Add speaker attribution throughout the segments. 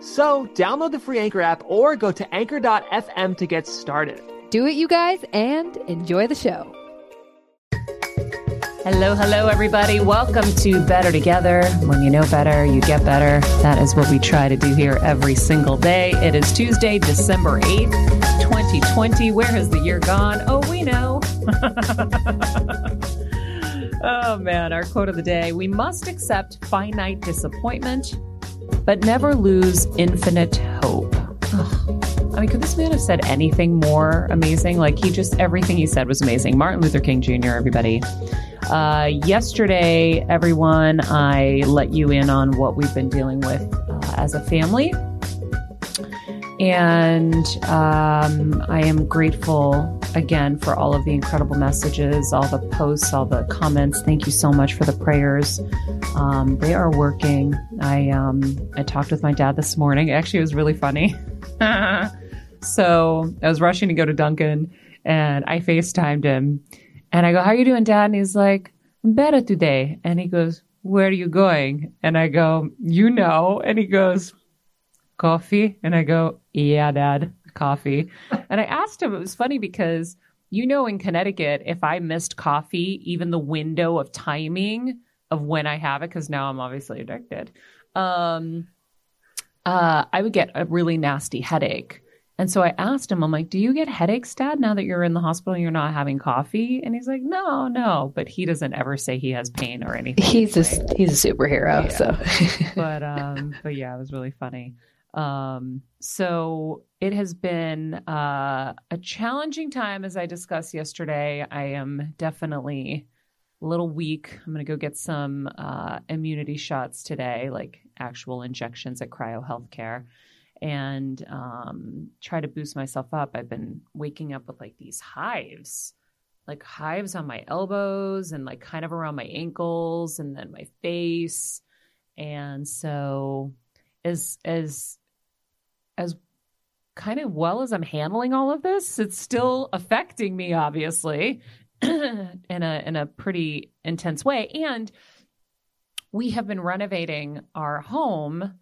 Speaker 1: So, download the free Anchor app or go to anchor.fm to get started.
Speaker 2: Do it, you guys, and enjoy the show.
Speaker 3: Hello, hello, everybody. Welcome to Better Together. When you know better, you get better. That is what we try to do here every single day. It is Tuesday, December 8th, 2020. Where has the year gone? Oh, we know. oh, man. Our quote of the day We must accept finite disappointment, but never lose infinite hope. I mean, could this man have said anything more amazing? Like, he just, everything he said was amazing. Martin Luther King Jr., everybody. Uh, yesterday, everyone, I let you in on what we've been dealing with uh, as a family. And um, I am grateful again for all of the incredible messages, all the posts, all the comments. Thank you so much for the prayers. Um, they are working. I um, I talked with my dad this morning. Actually, it was really funny. so I was rushing to go to Dunkin', and I FaceTimed him, and I go, "How are you doing, Dad?" And he's like, "I'm better today." And he goes, "Where are you going?" And I go, "You know." And he goes, "Coffee." And I go, "Yeah, Dad, coffee." and I asked him. It was funny because you know, in Connecticut, if I missed coffee, even the window of timing of when I have it, because now I'm obviously addicted, um, uh, I would get a really nasty headache. And so I asked him, I'm like, do you get headaches, Dad, now that you're in the hospital and you're not having coffee? And he's like, no, no. But he doesn't ever say he has pain or anything.
Speaker 2: He's a, he's a superhero,
Speaker 3: Yeah.
Speaker 2: so.
Speaker 3: but um, but yeah, it was really funny. Um, so it has been uh, a challenging time, as I discussed yesterday. I am definitely a little weak. I'm going to go get some uh, immunity shots today, like actual injections at Cryo Healthcare, and um, try to boost myself up. I've been waking up with like these hives like hives on my elbows and like kind of around my ankles and then my face. And so as as as kind of well as I'm handling all of this, it's still affecting me obviously in a in a pretty intense way. And we have been renovating our home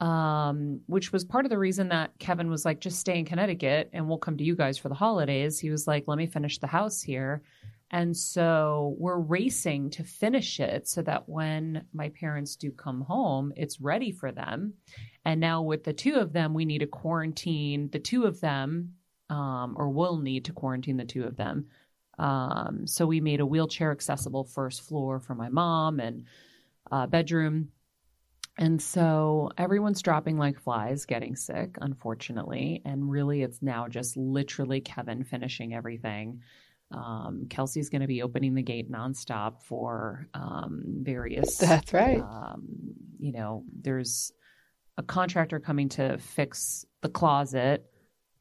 Speaker 3: um, which was part of the reason that Kevin was like, just stay in Connecticut and we'll come to you guys for the holidays. He was like, let me finish the house here. And so we're racing to finish it so that when my parents do come home, it's ready for them. And now with the two of them, we need to quarantine the two of them, um, or will need to quarantine the two of them. Um, so we made a wheelchair accessible first floor for my mom and uh, bedroom and so everyone's dropping like flies, getting sick, unfortunately. And really, it's now just literally Kevin finishing everything. Um, Kelsey's going to be opening the gate nonstop for um, various.
Speaker 2: That's right.
Speaker 3: Um, you know, there's a contractor coming to fix the closet.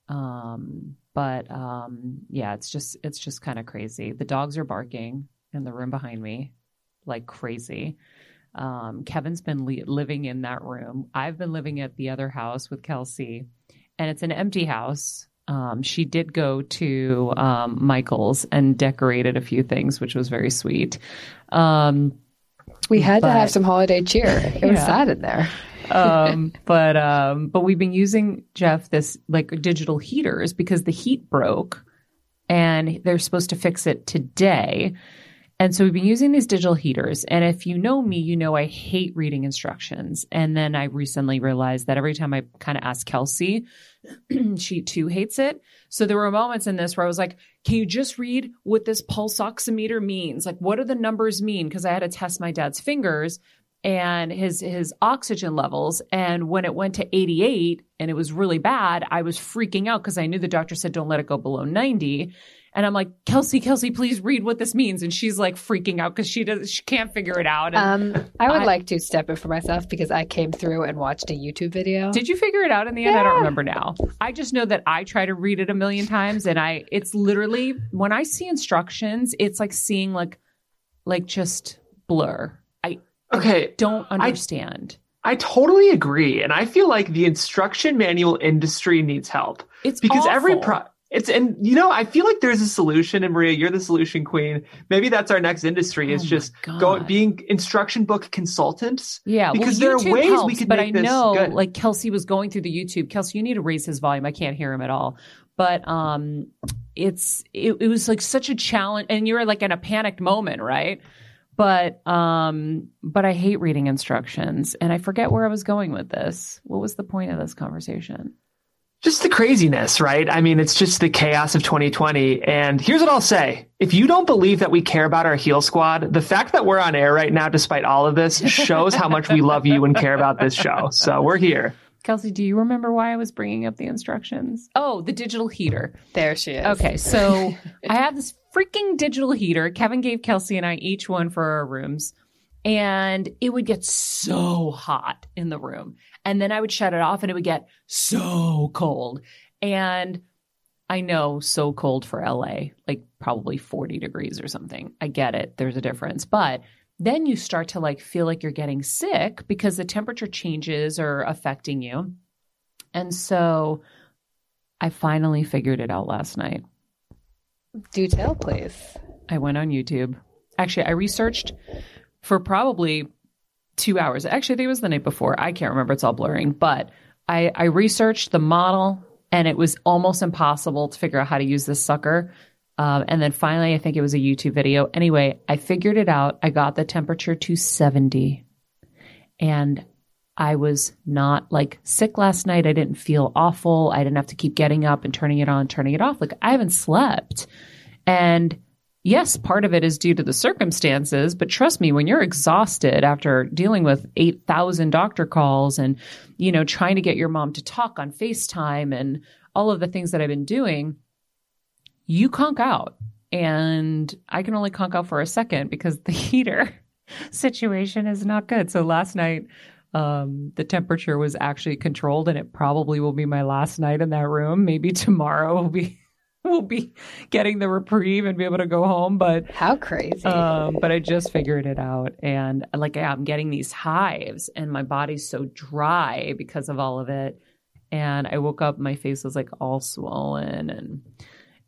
Speaker 3: Um, but um, yeah, it's just it's just kind of crazy. The dogs are barking in the room behind me, like crazy. Um, Kevin's been li- living in that room. I've been living at the other house with Kelsey, and it's an empty house. Um, she did go to um, Michael's and decorated a few things, which was very sweet. Um,
Speaker 2: we had but, to have some holiday cheer. It was yeah. sad in there.
Speaker 3: um, but um, but we've been using Jeff this like digital heaters because the heat broke, and they're supposed to fix it today. And so we've been using these digital heaters. And if you know me, you know I hate reading instructions. And then I recently realized that every time I kind of ask Kelsey, she too hates it. So there were moments in this where I was like, can you just read what this pulse oximeter means? Like, what do the numbers mean? Because I had to test my dad's fingers and his his oxygen levels and when it went to 88 and it was really bad i was freaking out because i knew the doctor said don't let it go below 90 and I'm like, Kelsey, Kelsey, please read what this means. And she's like freaking out because she does she can't figure it out.
Speaker 2: And um, I would I, like to step in for myself because I came through and watched a YouTube video.
Speaker 3: Did you figure it out in the end? Yeah. I don't remember now. I just know that I try to read it a million times, and I it's literally when I see instructions, it's like seeing like like just blur.
Speaker 1: Okay
Speaker 3: don't understand.
Speaker 1: I, I totally agree, and I feel like the instruction manual industry needs help.
Speaker 3: It's
Speaker 1: because
Speaker 3: awful.
Speaker 1: every pro it's and you know I feel like there's a solution, and Maria, you're the solution queen. Maybe that's our next industry is oh just going being instruction book consultants.
Speaker 3: Yeah,
Speaker 1: because
Speaker 3: well,
Speaker 1: there are ways
Speaker 3: helps,
Speaker 1: we could
Speaker 3: but I know
Speaker 1: good.
Speaker 3: like Kelsey was going through the YouTube. Kelsey, you need to raise his volume. I can't hear him at all. But um, it's it, it was like such a challenge, and you're like in a panicked moment, right? But um, but I hate reading instructions, and I forget where I was going with this. What was the point of this conversation?
Speaker 1: just the craziness, right? I mean, it's just the chaos of 2020. And here's what I'll say. If you don't believe that we care about our Heal Squad, the fact that we're on air right now, despite all of this, shows how much we love you and care about this show. So we're here.
Speaker 3: Kelsey, do you remember why I was bringing up the instructions? Oh, the digital heater.
Speaker 2: There she is.
Speaker 3: Okay, so I have this freaking digital heater. Kevin gave Kelsey and I each one for our rooms and it would get so hot in the room. And then I would shut it off and it would get so cold. And I know so cold for LA, like probably 40 degrees or something. I get it. There's a difference. But then you start to like feel like you're getting sick because the temperature changes are affecting you. And so I finally figured it out last night.
Speaker 2: Do tell, please.
Speaker 3: I went on YouTube. Actually, I researched for probably two hours. Actually, I think it was the night before. I can't remember. It's all blurring. But I, I researched the model and it was almost impossible to figure out how to use this sucker. Um, and then finally, I think it was a YouTube video. Anyway, I figured it out. I got the temperature to 70. And I was not like sick last night. I didn't feel awful. I didn't have to keep getting up and turning it on, turning it off. Like I haven't slept. And yes, part of it is due to the circumstances, but trust me, when you're exhausted after dealing with 8,000 doctor calls and, you know, trying to get your mom to talk on FaceTime and all of the things that I've been doing, you conk out. And I can only conk out for a second because the heater situation is not good. So last night, um, the temperature was actually controlled and it probably will be my last night in that room. Maybe tomorrow will be will be getting the reprieve and be able to go home. But
Speaker 2: How crazy.
Speaker 3: um, but I just figured it out, and like I'm getting these hives, and my body's so dry because of all of it. And I woke up, my face was like all swollen, and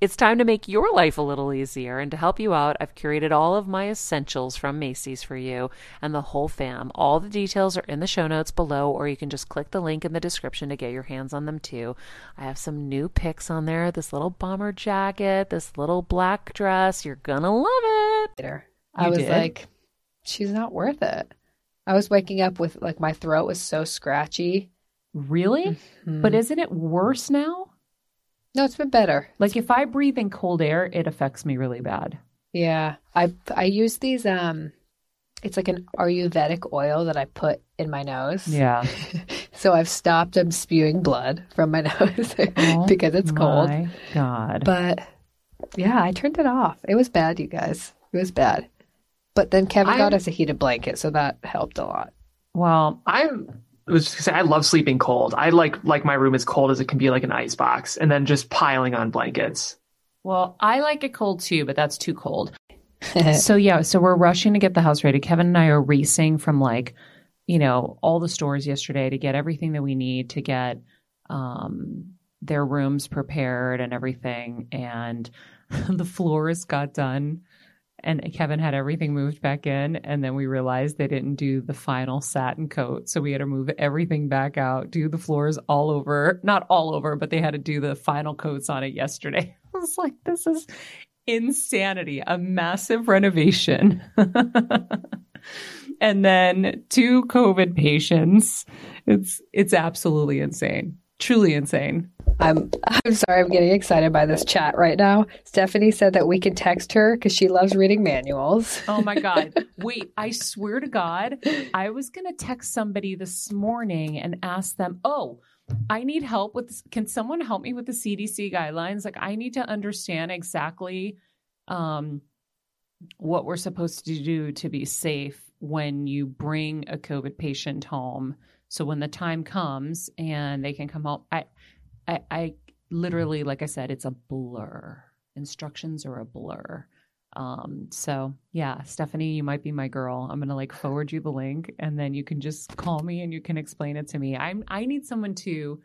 Speaker 4: it's time to make your life a little easier. And to help you out, I've curated all of my essentials from Macy's for you and the whole fam. All the details are in the show notes below, or you can just click the link in the description to get your hands on them too. I have some new picks on there this little bomber jacket, this little black dress. You're gonna love it.
Speaker 2: later. I
Speaker 3: You
Speaker 2: was
Speaker 3: did?
Speaker 2: like, she's not worth it. I was waking up with like my throat was so scratchy.
Speaker 3: really?
Speaker 2: Mhm.
Speaker 3: But isn't it worse now?
Speaker 2: No, it's been better.
Speaker 3: Like if I breathe in cold air, it affects me really bad.
Speaker 2: Yeah, I I use these. Um, it's like an Ayurvedic oil that I put in my nose.
Speaker 3: Yeah.
Speaker 2: So I've stopped. I'm spewing blood from my nose
Speaker 3: Oh
Speaker 2: because it's cold.
Speaker 3: My God.
Speaker 2: But yeah, I turned it off. It was bad, you guys. It was bad. But then Kevin
Speaker 1: I-
Speaker 2: got us a heated blanket, so that helped a lot.
Speaker 3: well,
Speaker 1: I'm I was just say I love sleeping cold. I like like my room as cold as it can be like an ice box and then just piling on blankets.
Speaker 3: well, I like it cold too, but that's too cold. so yeah, so we're rushing to get the house ready. Kevin and I are racing from like, you know, all the stores yesterday to get everything that we need to get um their rooms prepared and everything. And the floors got done and Kevin had everything moved back in and then we realized they didn't do the final satin coat. So we had to move everything back out, do the floors all over, not all over, but they had to do the final coats on it yesterday. I was like, this is insanity, a massive renovation. and then two COVID patients. It's it's absolutely insane. Truly insane.
Speaker 2: I'm I'm sorry, I'm getting excited by this chat right now. Stephanie said that we can text her because she loves reading manuals.
Speaker 3: Oh my God. Wait, I swear to God, I was going to text somebody this morning and ask them, oh, I need help with this. Can someone help me with the CDC guidelines? Like, I need to understand exactly um, what we're supposed to do to be safe when you bring a COVID patient home. So when the time comes and they can come home, I, I, I literally, like I said, it's a blur. Instructions are a blur. Um, so yeah, Stephanie, you might be my girl. I'm gonna like forward you the link and then you can just call me and you can explain it to me. I'm I need someone to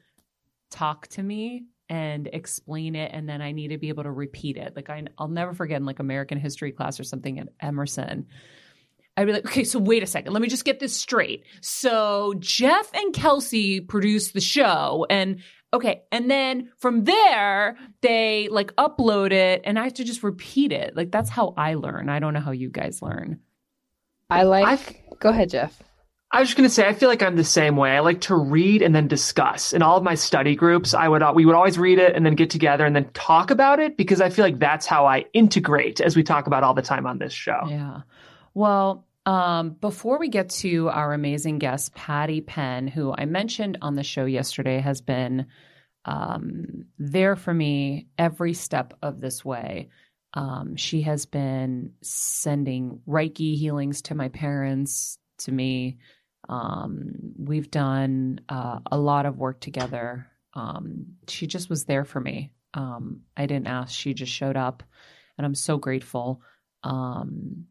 Speaker 3: talk to me and explain it and then I need to be able to repeat it. Like I I'll never forget in like American history class or something at Emerson. I'd be like, okay, so wait a second. Let me just get this straight. So Jeff and Kelsey produced the show and okay, and then from there they like upload it and I have to just repeat it. Like that's how I learn. I don't know how you guys learn.
Speaker 2: I like.
Speaker 1: I've-
Speaker 2: Go ahead, Jeff.
Speaker 1: I was just gonna say I feel like I'm the same way. I like to read and then discuss. In all of my study groups, I would we would always read it and then get together and then talk about it because I feel like that's how I integrate, as we talk about all the time on this show.
Speaker 3: Yeah. Well, um, before we get to our amazing guest, Patty Penn, who I mentioned on the show yesterday, has been um, there for me every step of this way. Um, she has been sending Reiki healings to my parents, to me. Um, we've done uh, a lot of work together. Um, she just was there for me. Um, I didn't ask, she just showed up, and I'm so grateful. Um,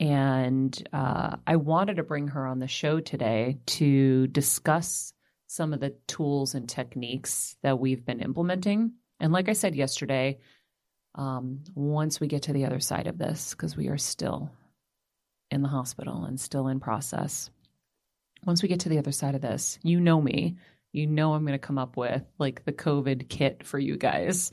Speaker 3: and uh, I wanted to bring her on the show today to discuss some of the tools and techniques that we've been implementing. And like I said yesterday, um, once we get to the other side of this, because we are still in the hospital and still in process, once we get to the other side of this, you know me. you know I'm going to come up with like the COVID kit for you guys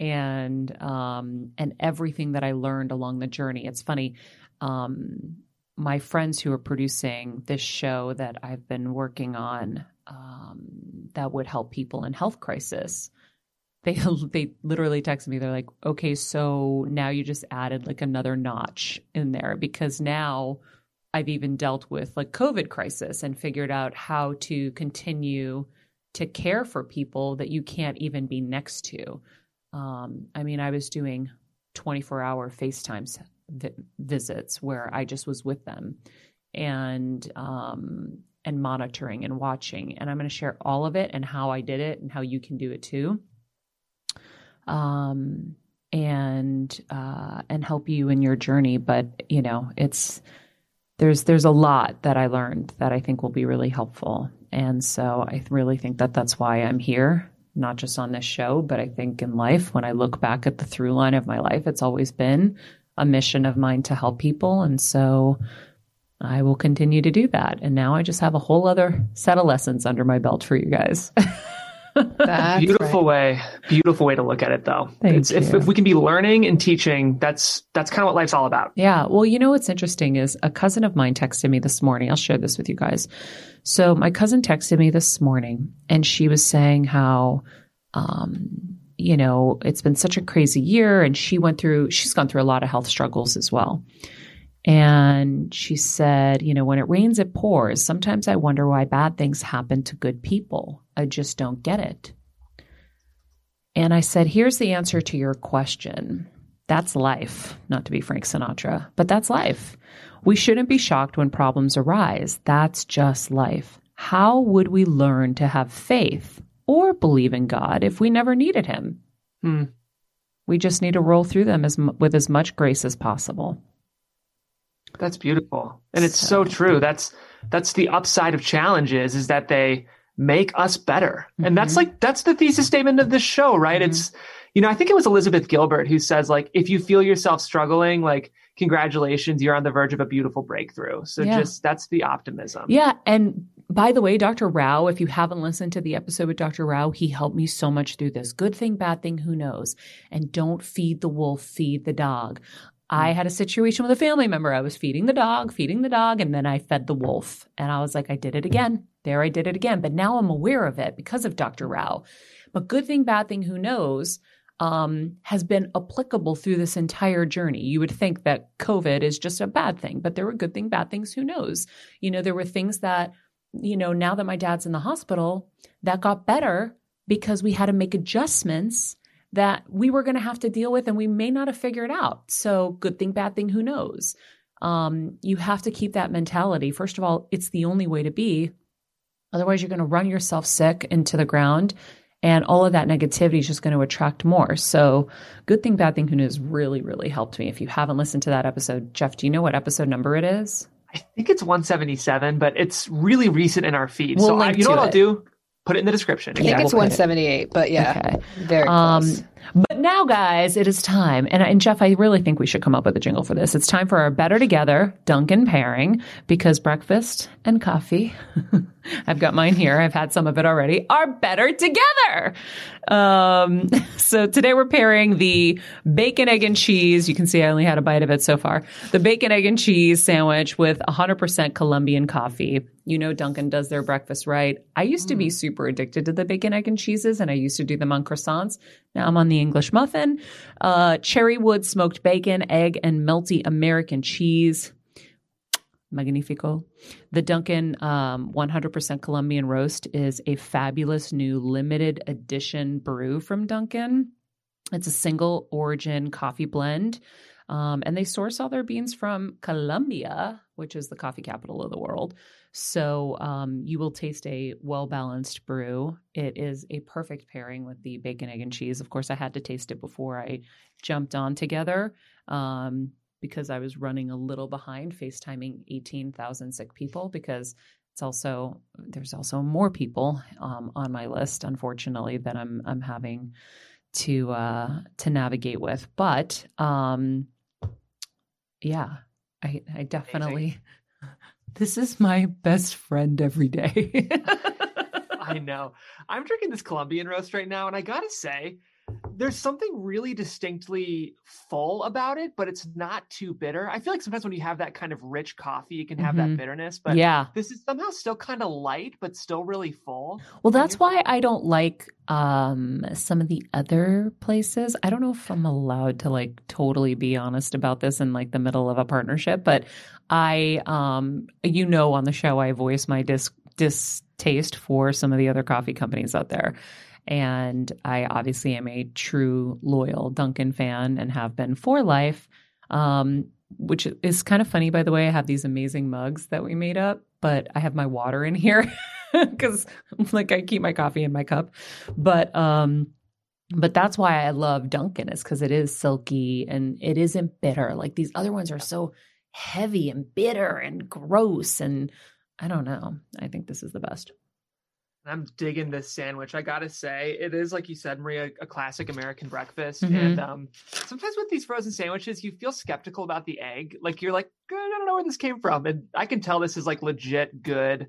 Speaker 3: and um and everything that I learned along the journey. It's funny um my friends who are producing this show that I've been working on um, that would help people in health crisis. They they literally texted me. They're like, "Okay, so now you just added like another notch in there because now I've even dealt with like COVID crisis and figured out how to continue to care for people that you can't even be next to. Um, I mean, I was doing 24 hour FaceTimes vi- visits where I just was with them and um, and monitoring and watching. And I'm going to share all of it and how I did it and how you can do it too. Um, and uh, and help you in your journey. But you know, it's there's there's a lot that I learned that I think will be really helpful. And so I really think that that's why I'm here, not just on this show, but I think in life, when I look back at the through line of my life, it's always been a mission of mine to help people. And so I will continue to do that. And now I just have a whole other set of lessons under my belt for you guys.
Speaker 2: That's
Speaker 1: beautiful
Speaker 2: right.
Speaker 1: way, beautiful way to look at it, though.
Speaker 3: Thank
Speaker 1: It's, if, if we can be learning and teaching, that's that's kind of what life's all about.
Speaker 3: Yeah. Well, you know what's interesting is a cousin of mine texted me this morning. I'll share this with you guys. So my cousin texted me this morning and she was saying how, um, you know, it's been such a crazy year and she went through, she's gone through a lot of health struggles as well. And she said, you know, when it rains, it pours. Sometimes I wonder why bad things happen to good people. I just don't get it. And I said, here's the answer to your question. That's life, not to be Frank Sinatra, but that's life. We shouldn't be shocked when problems arise. That's just life. How would we learn to have faith or believe in God if we never needed Him?
Speaker 1: Hmm.
Speaker 3: We just need to roll through them as, with as much grace as possible.
Speaker 1: That's beautiful, and it's so, true. That's that's the upside of challenges is that they make us better, and that's like that's the thesis statement of this show, right? It's you know I think it was Elizabeth Gilbert who says like if you feel yourself struggling, like congratulations, you're on the verge of a beautiful breakthrough. So
Speaker 3: Yeah.
Speaker 1: just that's the optimism.
Speaker 3: Yeah. And by the way, Dr. Rao, if you haven't listened to the episode with Dr. Rao, he helped me so much through this. Good thing, bad thing, who knows? And don't feed the wolf, feed the dog. I had a situation with a family member. I was feeding the dog, feeding the dog, and then I fed the wolf. And I was like, I did it again. There, I did it again. But now I'm aware of it because of Dr. Rao. But good thing, bad thing, who knows? um, has been applicable through this entire journey. You would think that COVID is just a bad thing, but there were good thing, bad things. Who knows? You know, there were things that, you know, now that my dad's in the hospital, that got better because we had to make adjustments that we were going to have to deal with and we may not have figured out. So, good thing, bad thing, who knows? Um, you have to keep that mentality. First of all, it's the only way to be. Otherwise, you're going to run yourself sick into the ground and all of that negativity is just going to attract more. So, good thing, bad thing, who knows really, really helped me. If you haven't listened to that episode, Jeff, do you know what episode number it is?
Speaker 1: I think it's 177, but it's really recent in our feed.
Speaker 3: We'll
Speaker 1: so I,
Speaker 3: link
Speaker 1: you know
Speaker 3: to
Speaker 1: what I'll do? Put it in the description.
Speaker 2: I think
Speaker 3: Yeah,
Speaker 2: it's
Speaker 3: we'll put it-
Speaker 2: 178, but yeah,
Speaker 3: Okay.
Speaker 2: very
Speaker 3: Um,
Speaker 2: close.
Speaker 3: But now, guys, it is time. And, and Jeff, I really think we should come up with a jingle for this. It's time for our Better Together Dunkin' pairing because breakfast and coffee, I've got mine here. I've had some of it already, are better together. Um, so today we're pairing the bacon, egg, and cheese. You can see I only had a bite of it so far. The bacon, egg, and cheese sandwich with 100% Colombian coffee. You know, Dunkin' does their breakfast right. I used to be super addicted to the bacon, egg, and cheeses, and I used to do them on croissants. Now I'm on the English muffin. Uh, cherry wood smoked bacon, egg, and melty American cheese. Magnifico. The Dunkin' um, 100% Colombian roast is a fabulous new limited edition brew from Dunkin'. It's a single origin coffee blend. Um, and they source all their beans from Colombia, which is the coffee capital of the world. So um, you will taste a well balanced brew. It is a perfect pairing with the bacon, egg, and cheese. Of course, I had to taste it before I jumped on together um, because I was running a little behind FaceTiming 18,000 sick people because it's also there's also more people um, on my list, unfortunately, that I'm I'm having to uh, to navigate with. But um, yeah, I I definitely this is my best friend every day.
Speaker 1: I know. I'm drinking this Colombian roast right now, and I gotta say, there's something really distinctly full about it, but it's not too bitter. I feel like sometimes when you have that kind of rich coffee, you can have
Speaker 3: Mhm.
Speaker 1: that bitterness, but
Speaker 3: yeah.
Speaker 1: this is somehow still kind of light, but still really full.
Speaker 3: Well, that's why I don't like um some of the other places. I don't know if I'm allowed to like totally be honest about this in like the middle of a partnership, but I um you know on the show I voice my dis distaste for some of the other coffee companies out there. And I obviously am a true loyal Dunkin' fan and have been for life. Um which is kind of funny by the way. I have these amazing mugs that we made up, but I have my water in here because like I keep my coffee in my cup. But um but that's why I love Dunkin' is because it is silky and it isn't bitter. Like these other ones are so heavy and bitter and gross and I don't know. I think this is the best.
Speaker 1: I'm digging this sandwich. I gotta say, it is like you said, Maria, a classic American breakfast.
Speaker 3: Mhm.
Speaker 1: And um, sometimes with these frozen sandwiches, you feel skeptical about the egg. Like you're like, I don't know where this came from, and I can tell this is like legit good,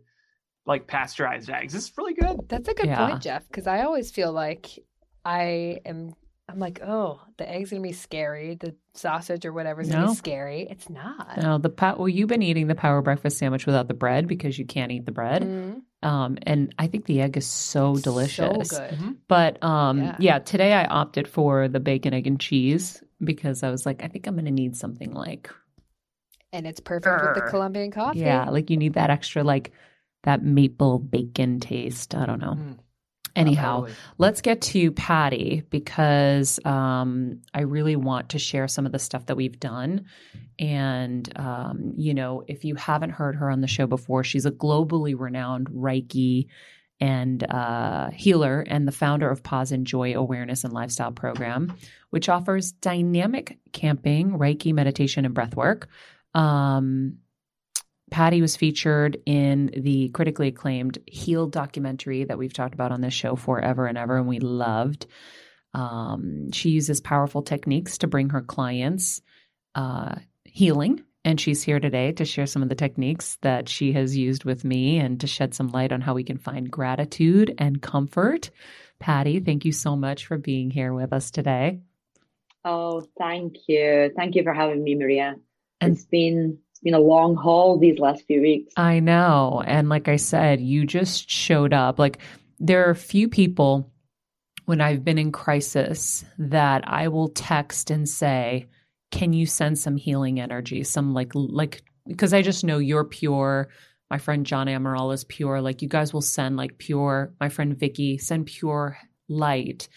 Speaker 1: like pasteurized eggs. This is really good.
Speaker 2: That's a good
Speaker 3: Yeah.
Speaker 2: point, Jeff, because I always feel like I am. I'm like, oh, the egg's gonna be scary. The sausage or whatever's is gonna be scary. It's not.
Speaker 3: Now the pa- well, you've been eating the power breakfast sandwich without the bread because you can't eat the bread.
Speaker 2: Mhm.
Speaker 3: Um, and I think the egg is so delicious.
Speaker 2: So good.
Speaker 3: But um,
Speaker 2: Yeah.
Speaker 3: yeah. today I opted for the bacon, egg, and cheese because I was like, I think I'm going to need something like,
Speaker 2: And it's perfect with the Colombian coffee.
Speaker 3: yeah, like you need that extra, like that maple bacon taste. I don't know.
Speaker 1: Mm.
Speaker 3: Anyhow,
Speaker 1: Totally.
Speaker 3: let's get to Patty because um, I really want to share some of the stuff that we've done. And, um, you know, if you haven't heard her on the show before, she's a globally renowned Reiki and uh, healer and the founder of Pause and Joy Awareness and Lifestyle Program, which offers dynamic tapping, Reiki meditation, and breath work. Um, Patty was featured in the critically acclaimed Healed documentary that we've talked about on this show forever and ever, and we loved. Um, she uses powerful techniques to bring her clients uh, healing, and she's here today to share some of the techniques that she has used with me and to shed some light on how we can find gratitude and comfort. Patty, thank you so much for being here with us today.
Speaker 5: Oh, thank you. Thank you for having me, Maria.
Speaker 3: And-
Speaker 5: it's been it's been a long haul these last few weeks.
Speaker 3: I know. And like I said, you just showed up. Like there are a few people when I've been in crisis that I will text and say, "Can you send some healing energy? Some like like because I just know you're pure. My friend John Amaral is pure. Like you guys will send like pure. My friend Vicky send pure light."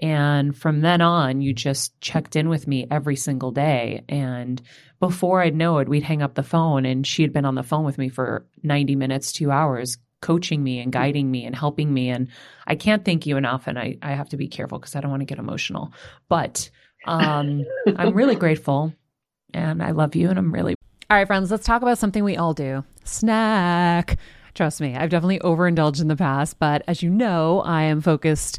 Speaker 3: And from then on, you just checked in with me every single day. And before I'd know it, we'd hang up the phone and she had been on the phone with me for 90 minutes, two hours, coaching me and guiding me and helping me. And I can't thank you enough. And I, I have to be careful because I don't want to get emotional. But um, I'm really grateful and I love you and I'm really
Speaker 4: All right, friends, let's talk about something we all do snack. Trust me, I've definitely overindulged in the past, but as you know, I am focused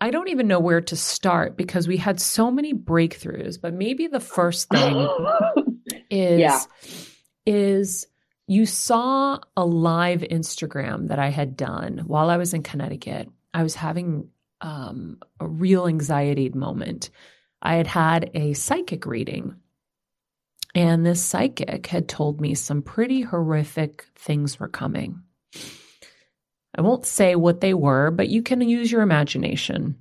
Speaker 3: I don't even know where to start because we had so many breakthroughs, but maybe the first thing is
Speaker 5: Yeah.
Speaker 3: is you saw a live Instagram that I had done while I was in Connecticut. I was having um, a real anxiety moment. I had had a psychic reading, and this psychic had told me some pretty horrific things were coming. I won't say what they were, but you can use your imagination.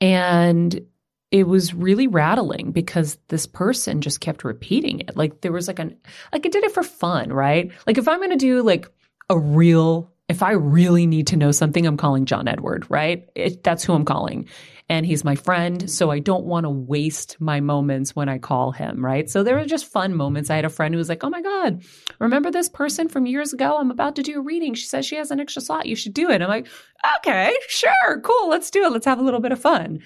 Speaker 3: And it was really rattling because this person just kept repeating it. Like there was like an like it did it for fun, right? Like if I'm going to do like a real if I really need to know something, I'm calling John Edward, right? It, that's who I'm calling. And he's my friend. So I don't want to waste my moments when I call him, right? So there were just fun moments. I had a friend who was like, Oh my God, remember this person from years ago? I'm about to do a reading. She says she has an extra slot. You should do it. I'm like, Okay, sure, cool. Let's do it. Let's have a little bit of fun.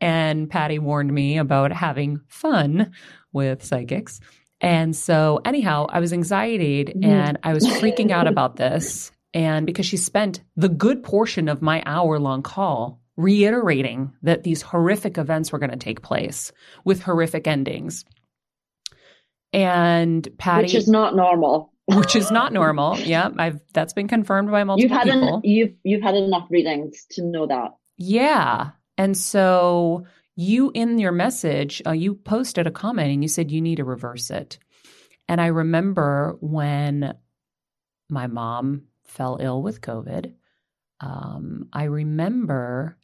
Speaker 3: And Patty warned me about having fun with psychics. And so, anyhow, I was anxiety mm-hmm. and I was freaking out about this. And because she spent the good portion of my hour long call reiterating that these horrific events were going to take place with horrific endings. And Patty,
Speaker 5: which is not normal.
Speaker 3: which is not normal. Yeah, I've that's been confirmed by multiple
Speaker 5: you've had
Speaker 3: people.
Speaker 5: An, you've you've had enough readings to know that.
Speaker 3: Yeah, and so you in your message, uh, you posted a comment and you said you need to reverse it. And I remember when my mom fell ill with COVID. Um, I remember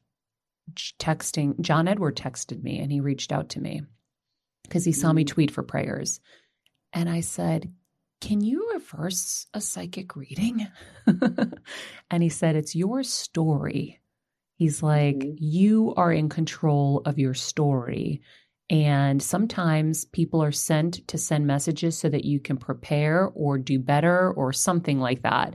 Speaker 3: texting, John Edward texted me and he reached out to me because he saw me tweet for prayers. And I said, Can you reverse a psychic reading? and he said, It's your story. He's like,
Speaker 5: Mhm.
Speaker 3: You are in control of your story. And sometimes people are sent to send messages so that you can prepare or do better or something like that.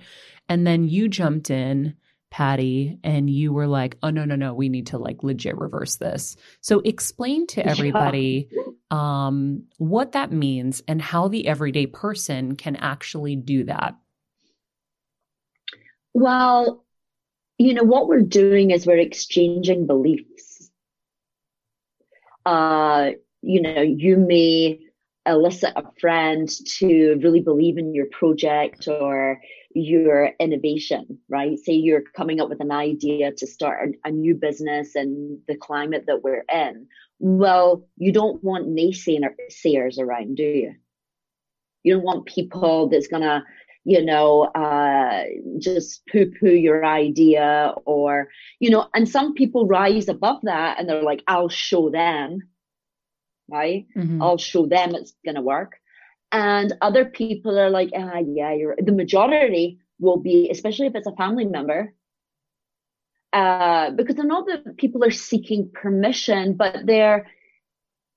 Speaker 3: And then you jumped in, Patty, and you were like, oh, no, no, no, we need to like legit reverse this. So explain to
Speaker 5: Yeah.
Speaker 3: everybody um, what that means and how the everyday person can actually do that.
Speaker 5: Well, you know, what we're doing is we're exchanging beliefs. Uh, you know, you may elicit a friend to really believe in your project or your innovation, right? Say you're coming up with an idea to start a, a new business and the climate that we're in. Well, you don't want naysayers around, do you? You don't want people that's gonna you know, uh, just poo poo your idea or, you know, and some people rise above that and they're like, I'll show them, right?
Speaker 3: Mhm.
Speaker 5: I'll show them it's going to work. And other people are like, ah, yeah, you're, the majority will be, especially if it's a family member, uh, because they're not that people are seeking permission, but they're,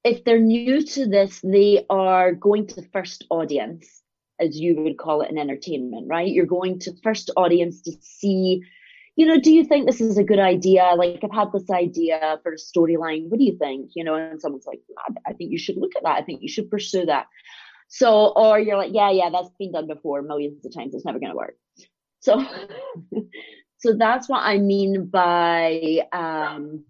Speaker 5: if they're new to this, they are going to first audience as you would call it in entertainment, right? You're going to first audience to see, you know, do you think this is a good idea? Like, I've had this idea for a storyline. What do you think? You know, and someone's like, I, I think you should look at that. I think you should pursue that. So, or you're like, yeah, yeah, that's been done before millions of times. It's never going to work. So, so that's what I mean by, um,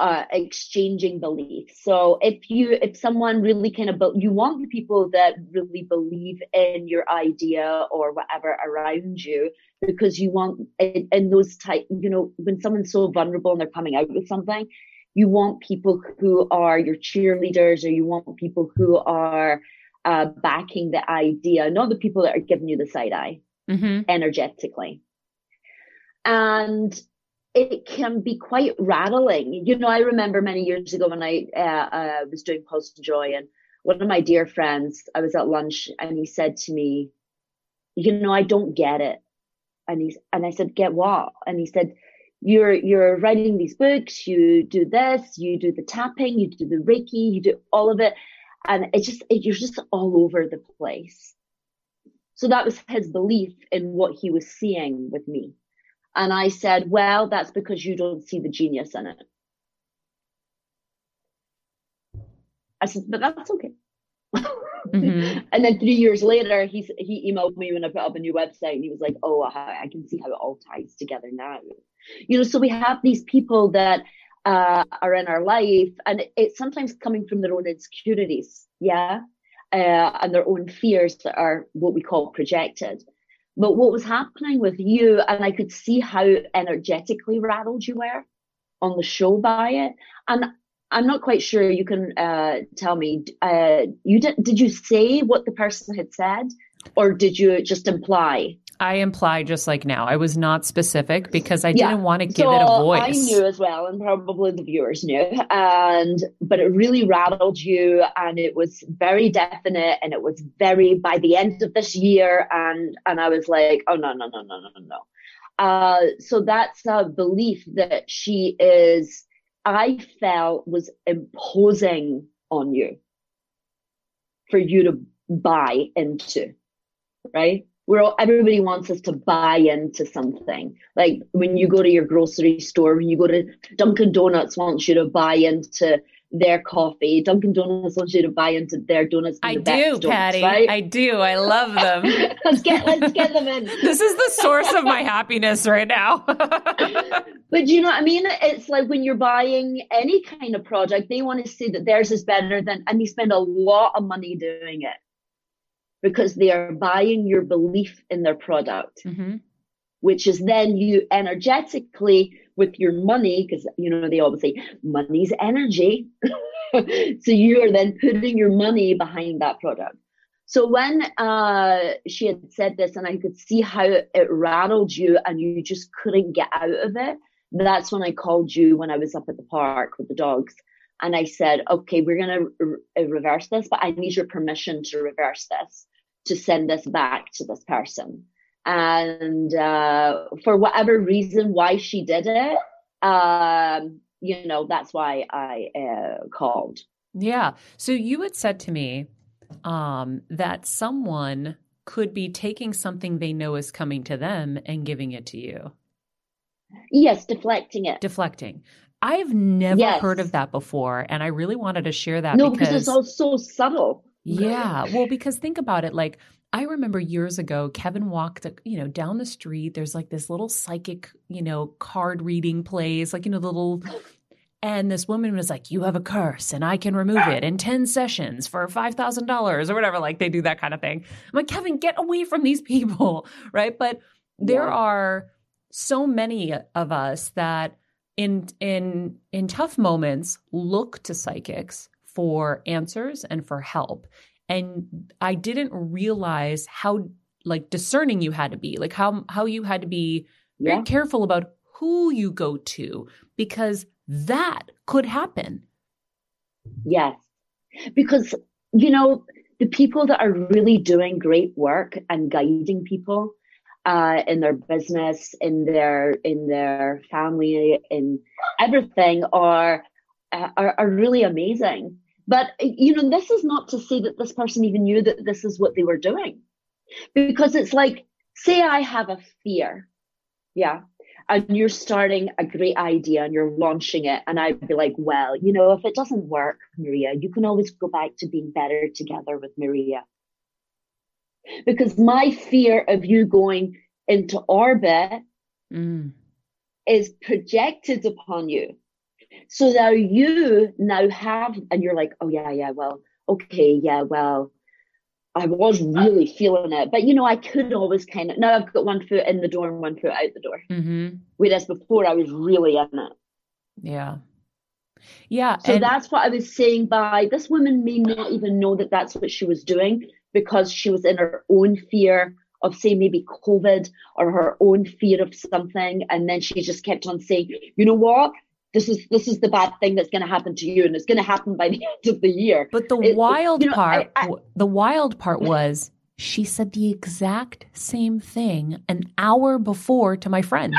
Speaker 5: uh, exchanging beliefs. So if you, if someone really kind of, be- you want the people that really believe in your idea or whatever around you, because you want in, in those type, you know, when someone's so vulnerable and they're coming out with something, you want people who are your cheerleaders or you want people who are uh, backing the idea, not the people that are giving you the side eye
Speaker 3: Mhm.
Speaker 5: energetically. And it can be quite rattling. You know, I remember many years ago when I uh, uh, was doing Pause Joy, and one of my dear friends, I was at lunch, and he said to me, "You know, I don't get it." And he's and I said, "Get what?" And he said, "You're you're writing these books. You do this. You do the tapping. You do the Reiki. You do all of it, and it just it, you're just all over the place." So that was his belief in what he was seeing with me. And I said, well, that's because you don't see the genius in it. I said, but that's okay.
Speaker 3: Mhm.
Speaker 5: And then three years later, he he emailed me when I put up a new website, and he was like, "Oh, I can see how it all ties together now." You know, so we have these people that uh, are in our life, and it, it's sometimes coming from their own insecurities, yeah, uh, and their own fears that are what we call projected. But what was happening with you, and I could see how energetically rattled you were on the show by it, and I'm not quite sure. You can uh, tell me. Uh, you did? Did you say what the person had said, or did you just imply?
Speaker 3: I imply just like now. I was not specific because I
Speaker 5: Yeah.
Speaker 3: didn't want to give
Speaker 5: so
Speaker 3: it a voice.
Speaker 5: I knew as well, and probably the viewers knew. And but it really rattled you, and it was very definite, and it was very by the end of this year, and and I was like, oh no no no no no no no. Uh, so that's a belief that she is. I felt was imposing on you for you to buy into, right? We're all, everybody wants us to buy into something. Like when you go to your grocery store, when you go to Dunkin' Donuts wants you to buy into their coffee. Dunkin' Donuts wants you to buy into their donuts.
Speaker 3: I
Speaker 5: the
Speaker 3: do,
Speaker 5: donuts,
Speaker 3: Patty.
Speaker 5: right?
Speaker 3: I do. I love them.
Speaker 5: let's get let's get them in.
Speaker 3: this is the source of my happiness right now.
Speaker 5: But you know what I mean? It's like when you're buying any kind of product, they want to say that theirs is better than, and they spend a lot of money doing it because they are buying your belief in their product,
Speaker 3: hmm
Speaker 5: which is then you energetically with your money, because you know they always say money's energy. so you are then putting your money behind that product. So when uh, she had said this, and I could see how it rattled you, and you just couldn't get out of it, that's when I called you when I was up at the park with the dogs. And I said, okay, we're going to re- reverse this, but I need your permission to reverse this, to send this back to this person. And uh, for whatever reason, why she did it, um, you know, that's why I uh, called.
Speaker 3: Yeah. So you had said to me um, that someone could be taking something they know is coming to them and giving it to you,
Speaker 5: Yes, deflecting it.
Speaker 3: deflecting. I've never
Speaker 5: Yes.
Speaker 3: heard of that before, and I really wanted to share that
Speaker 5: no,
Speaker 3: because,
Speaker 5: because it's all so subtle.
Speaker 3: Yeah, well, because think about it, like. I remember years ago, Kevin walked, you know, down the street. There's like this little psychic, you know, card reading place, like you know, the little And this woman was like, You have a curse and I can remove it in 10 sessions for $5,000 or whatever. Like they do that kind of thing. I'm like, Kevin, get away from these people. Right. But there
Speaker 5: Yeah.
Speaker 3: are so many of us that in in in tough moments look to psychics for answers and for help and i didn't realize how like discerning you had to be like how how you had to be very careful about who you go to because that could happen
Speaker 5: Yes. Because, you know, the people that are really doing great work and guiding people uh, in their business, in their in their family, in everything are, uh, are are really amazing. But you know, this is not to say that this person even knew that this is what they were doing, because it's like, say I have a fear, yeah, and you're starting a great idea and you're launching it and i'd be like well you know if it doesn't work maria you can always go back to being better together with maria. Because my fear of you going into orbit
Speaker 3: Mm.
Speaker 5: is projected upon you so now you now have and you're like oh yeah yeah well okay yeah well i was really feeling it but you know i could always kind of now i've got one foot in the door and one foot out the door
Speaker 3: hmm
Speaker 5: whereas before I was really in it.
Speaker 3: yeah yeah
Speaker 5: So
Speaker 3: and-
Speaker 5: that's what I was saying by this woman may not even know that that's what she was doing because she was in her own fear of say maybe COVID or her own fear of something. And then she just kept on saying, you know what? This is this is the bad thing that's going to happen to you, and it's going to happen by the end of the year.
Speaker 3: But the
Speaker 5: It-
Speaker 3: wild
Speaker 5: you know,
Speaker 3: part,
Speaker 5: I- I-
Speaker 3: the wild part was she said the exact same thing an hour before to my friend.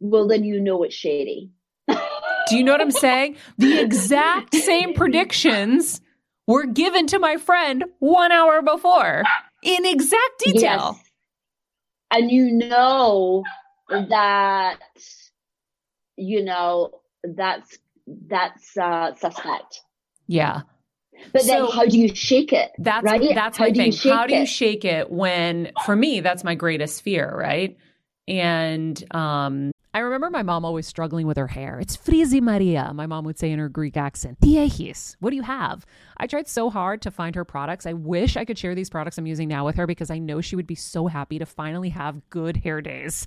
Speaker 5: Well, then you know it's shady.
Speaker 3: Do you know what I'm saying? The exact same predictions were given to my friend one hour before in exact detail.
Speaker 5: Yes. And you know that you know that's that's uh suspect.
Speaker 3: Yeah.
Speaker 5: But then how do you shake it?
Speaker 3: That's
Speaker 5: right?
Speaker 3: that's
Speaker 5: how
Speaker 3: my
Speaker 5: do
Speaker 3: thing.
Speaker 5: you shake
Speaker 3: How do you
Speaker 5: it?
Speaker 3: shake it when for me that's my greatest fear, right? And um I remember my mom always struggling with her hair. It's frizzy Maria, my mom would say in her Greek accent. Tiechis, what do you have? I tried so hard to find her products. I wish I could share these products I'm using now with her because I know she would be so happy to finally have good hair days.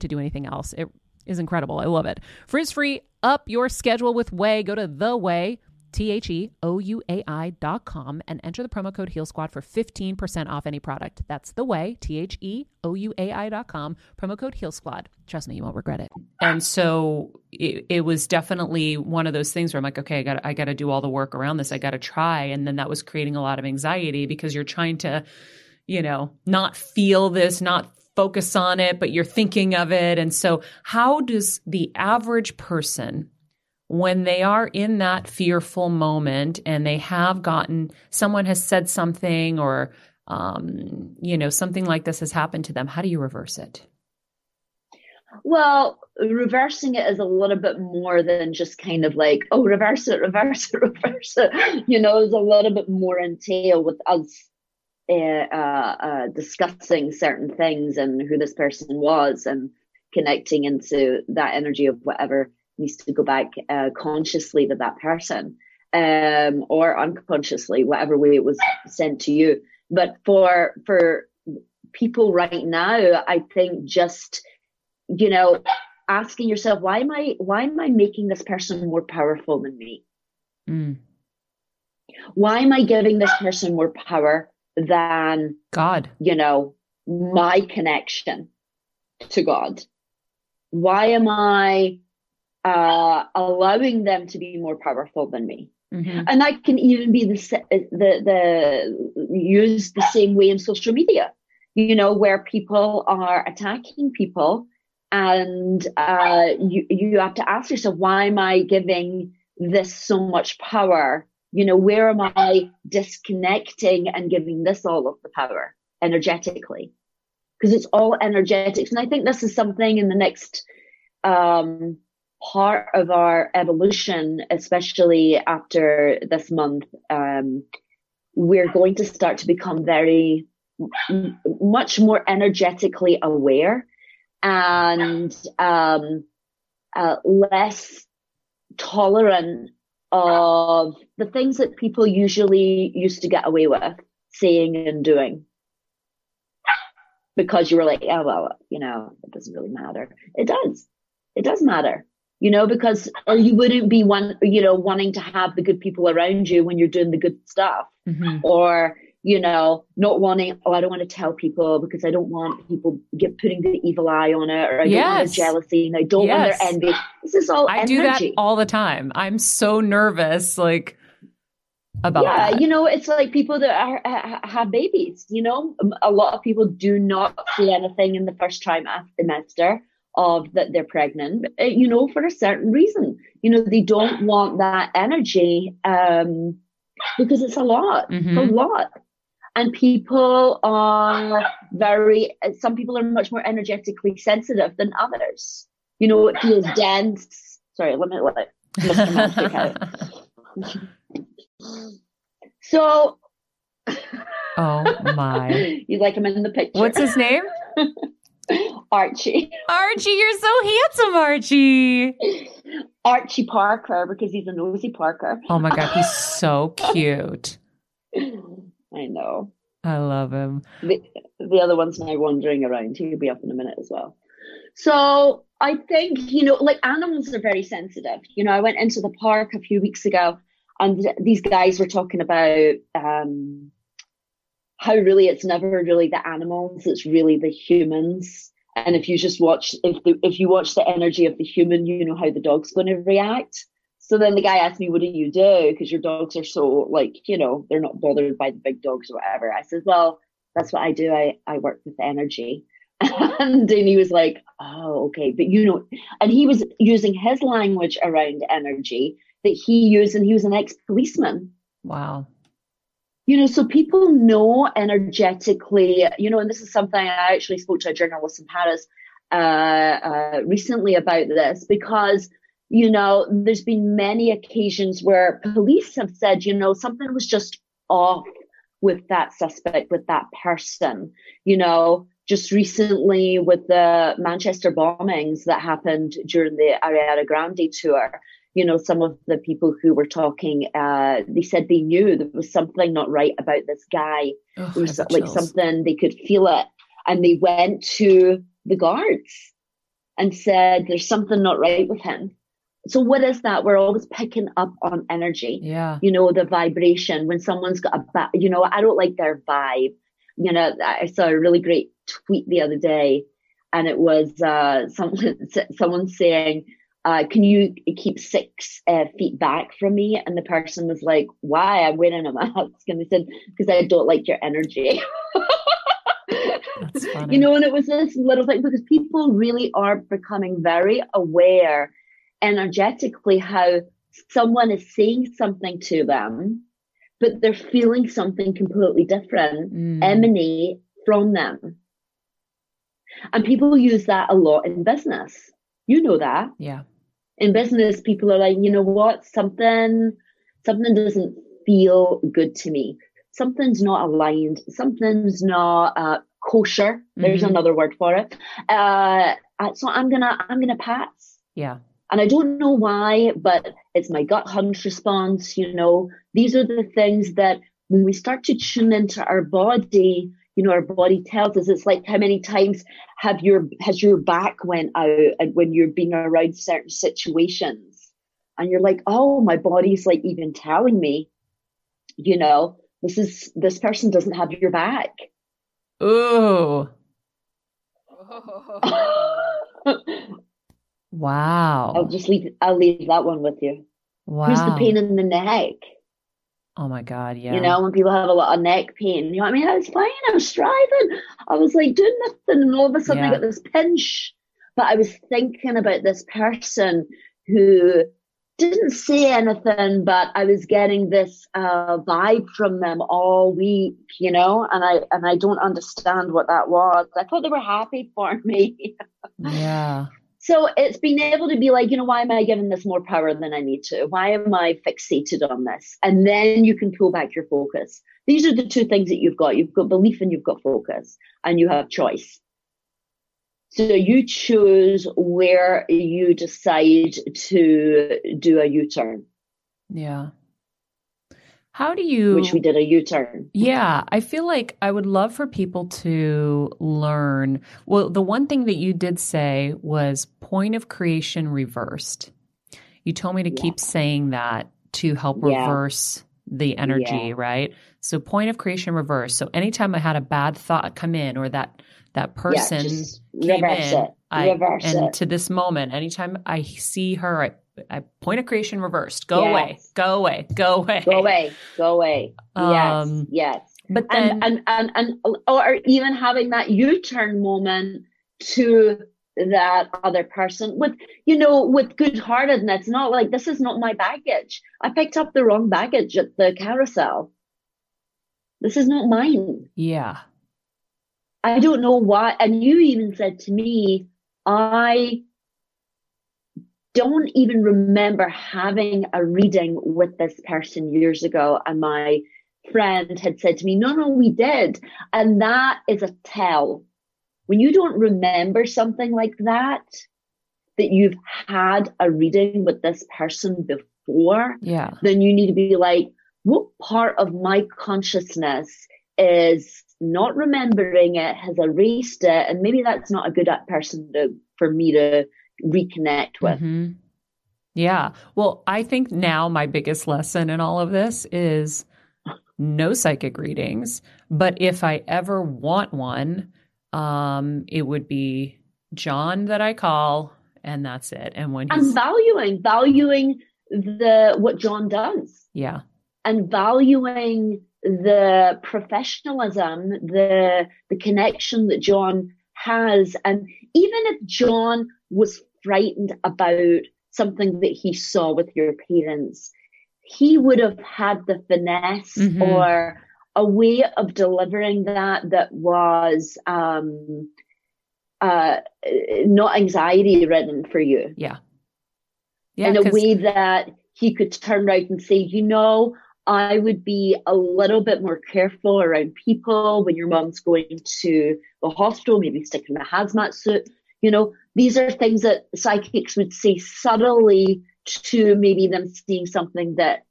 Speaker 3: to do anything else. It is incredible. I love it. Frizz free, up your schedule with Ouai. Go to the Ouai T H E O U A I dot com and enter the promo code Heal Squad for 15% off any product. That's the Ouai, T H E O U A I dot com, promo code Heal Squad. Trust me, you won't regret it. And so it, it was definitely one of those things where I'm like, okay, I got I got to do all the work around this. I got to try. And then that was creating a lot of anxiety because you're trying to, you know, not feel this, not focus on it, but you're thinking of it. And so, how does the average person when they are in that fearful moment and they have gotten someone has said something or um, you know something like this has happened to them how do you reverse it
Speaker 5: well reversing it is a little bit more than just kind of like oh reverse it reverse it reverse it you know there's a little bit more entail with us uh, uh, discussing certain things and who this person was and connecting into that energy of whatever needs to go back uh, consciously to that person um, or unconsciously, whatever way it was sent to you. But for for people right now, I think just you know asking yourself why am I why am I making this person more powerful than me? Mm. Why am I giving this person more power than
Speaker 3: God?
Speaker 5: You know my connection to God. Why am I uh, allowing them to be more powerful than me. Mm-hmm. And that can even be the, the the used the same way in social media, you know, where people are attacking people, and uh, you you have to ask yourself, why am I giving this so much power? You know, where am I disconnecting and giving this all of the power energetically? Because it's all energetics, and I think this is something in the next um, part of our evolution, especially after this month, um, we're going to start to become very m- much more energetically aware and um, uh, less tolerant of the things that people usually used to get away with saying and doing because you were like, oh, well, you know, it doesn't really matter. It does. It does matter you know, because or you wouldn't be one, you know, wanting to have the good people around you when you're doing the good stuff, mm-hmm. or you know, not wanting. Oh, I don't want to tell people because I don't want people get putting the evil eye on it, or I yes. don't want their jealousy, and I don't yes. want their envy. This is all. I energy. do that
Speaker 3: all the time. I'm so nervous, like about yeah
Speaker 5: that. you know it's like people that are, have babies you know a lot of people do not see anything in the first trimester of that they're pregnant, uh, you know, for a certain reason. You know, they don't want that energy um, because it's a lot, mm-hmm. a lot. And people are very, some people are much more energetically sensitive than others. You know, it feels dense. Sorry, let me let it. so.
Speaker 3: oh my.
Speaker 5: You like him in the picture.
Speaker 3: What's his name?
Speaker 5: Archie.
Speaker 3: Archie, you're so handsome, Archie.
Speaker 5: Archie Parker, because he's a nosy Parker.
Speaker 3: Oh my God, he's so cute.
Speaker 5: I know.
Speaker 3: I love him.
Speaker 5: The, the other one's now wandering around. He'll be up in a minute as well. So I think, you know, like animals are very sensitive. You know, I went into the park a few weeks ago and these guys were talking about um, how really it's never really the animals, it's really the humans. And if you just watch, if the, if you watch the energy of the human, you know how the dog's going to react. So then the guy asked me, "What do you do?" Because your dogs are so like, you know, they're not bothered by the big dogs or whatever. I said, "Well, that's what I do. I I work with energy." and then he was like, "Oh, okay." But you know, and he was using his language around energy that he used, and he was an ex-policeman.
Speaker 3: Wow
Speaker 5: you know, so people know energetically, you know, and this is something I actually spoke to a journalist in Paris uh, uh, recently about this because you know there's been many occasions where police have said you know something was just off with that suspect with that person. You know just recently with the manchester bombings that happened during the ariana grande tour you know some of the people who were talking uh, they said they knew there was something not right about this guy. It was like
Speaker 3: chills.
Speaker 5: something they could feel it. And they went to the guards and said there's something not right with him so what is that we're always picking up on energy
Speaker 3: Yeah.
Speaker 5: you know the vibration when someone's got a ba- you know i don't like their vibe you know i saw a really great tweet the other day and it was uh someone someone saying uh, can you keep six uh, feet back from me? And the person was like, why? I'm wearing a mask. And they said, because I don't like your energy.
Speaker 3: That's funny.
Speaker 5: you know, and it was this little thing because people really are becoming very aware energetically how someone is saying something to them, but they're feeling something completely different
Speaker 3: Mm.
Speaker 5: emanate from them. And people use that a lot in business. You know that
Speaker 3: yeah.
Speaker 5: in business, people are like, you know what, something, something doesn't feel good to me. Something's not aligned. Something's not uh, kosher. There's
Speaker 3: Mhm.
Speaker 5: another word for it. Uh, uh, so I'm gonna, I'm gonna pass.
Speaker 3: Yeah.
Speaker 5: And I don't know why, but it's my gut hunch response. You know, these are the things that when we start to tune into our body, you know, our body tells us it's like how many times have your has your back went out and when you're being around certain situations and you're like, oh, my body's like even telling me, you know, this is this person doesn't have your back.
Speaker 3: Ooh. Wow.
Speaker 5: I'll just leave I'll leave that one with you.
Speaker 3: wow.
Speaker 5: Who's the pain in the neck?
Speaker 3: Oh my God. Yeah.
Speaker 5: You know, when people have a lot of neck pain, you know what I mean? I was fine, I was striving. I was like doing nothing, and all of a sudden I got this pinch. But I was thinking about this person who didn't say anything, but I was getting this uh, vibe from them all week, you know, and I and I don't understand what that was. I thought they were happy for me.
Speaker 3: Yeah.
Speaker 5: So it's being able to be like, you know, why am I giving this more power than I need to? Why am I fixated on this? And then you can pull back your focus. These are the two things that you've got. You've got belief and you've got focus, and you have choice. So you choose where you decide to do a U turn,
Speaker 3: Yeah. How do you
Speaker 5: which we did a U turn.
Speaker 3: Yeah, I feel like I would love for people to learn. Well, the one thing that you did say was point of creation reversed. You told me to
Speaker 5: Yeah.
Speaker 3: keep saying that to help
Speaker 5: Yeah.
Speaker 3: reverse the energy,
Speaker 5: Yeah.
Speaker 3: right? So point of creation reverse. So anytime I had a bad thought come in or that that person
Speaker 5: just
Speaker 3: came
Speaker 5: reverse
Speaker 3: in,
Speaker 5: it.
Speaker 3: I
Speaker 5: Reverse
Speaker 3: and
Speaker 5: it.
Speaker 3: to this moment, anytime I see her, I, I point of creation reversed. Go away, go away, go away,
Speaker 5: Go away, go away.
Speaker 3: Um,
Speaker 5: yes, yes.
Speaker 3: But then,
Speaker 5: and, and and and or even having that U-turn moment to that other person with you know with good-heartedness not like this is not my baggage. I picked up the wrong baggage at the carousel. This is not mine.
Speaker 3: Yeah,
Speaker 5: i don't know why. And you even said to me i don't even remember having a reading with this person years ago. And my friend had said to me no no we did. And that is a tell. When you don't remember something like that that you've had a reading with this person before
Speaker 3: yeah,
Speaker 5: then you need to be like what part of my consciousness is not remembering it has erased it? And maybe that's not a good person to, for me to reconnect with
Speaker 3: Mhm. Yeah. Well, I think now my biggest lesson in all of this is no psychic readings. But if I ever want one, um, it would be John that I call, and that's it. And when
Speaker 5: and valuing valuing the what john does
Speaker 3: yeah,
Speaker 5: and valuing the professionalism, the the connection that John has, and even if John was frightened about something that he saw with your parents, he would have had the finesse
Speaker 3: Mhm.
Speaker 5: or a way of delivering that that was um uh, not anxiety ridden for you.
Speaker 3: Yeah. Yeah.
Speaker 5: in a
Speaker 3: 'cause-
Speaker 5: way that he could turn around and say, you know, I would be a little bit more careful around people when your mom's going to the hospital, maybe stick in a hazmat suit. You know, these are things that psychics would say subtly to maybe them seeing something that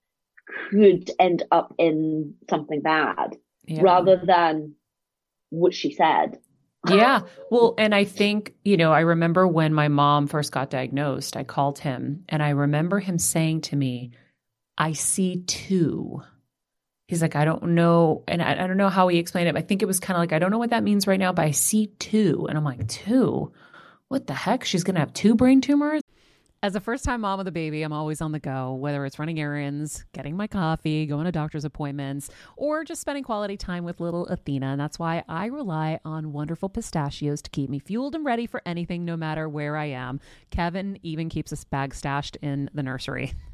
Speaker 5: could end up in something bad
Speaker 3: yeah.
Speaker 5: rather than what she said.
Speaker 3: Yeah. Well, and I think, you know, I remember when my mom first got diagnosed, I called him and I remember him saying to me, I see two. He's like, I don't know. And I, I don't know how he explained it. But I think it was kind of like, I don't know what that means right now, but I see two. And I'm like, two? What the heck? She's going to have two brain tumors? As a first time mom with a baby, I'm always on the go, whether it's running errands, getting my coffee, going to doctor's appointments, or just spending quality time with little Athena. And that's why I rely on wonderful pistachios to keep me fueled and ready for anything, no matter where I am. Kevin even keeps a bag stashed in the nursery.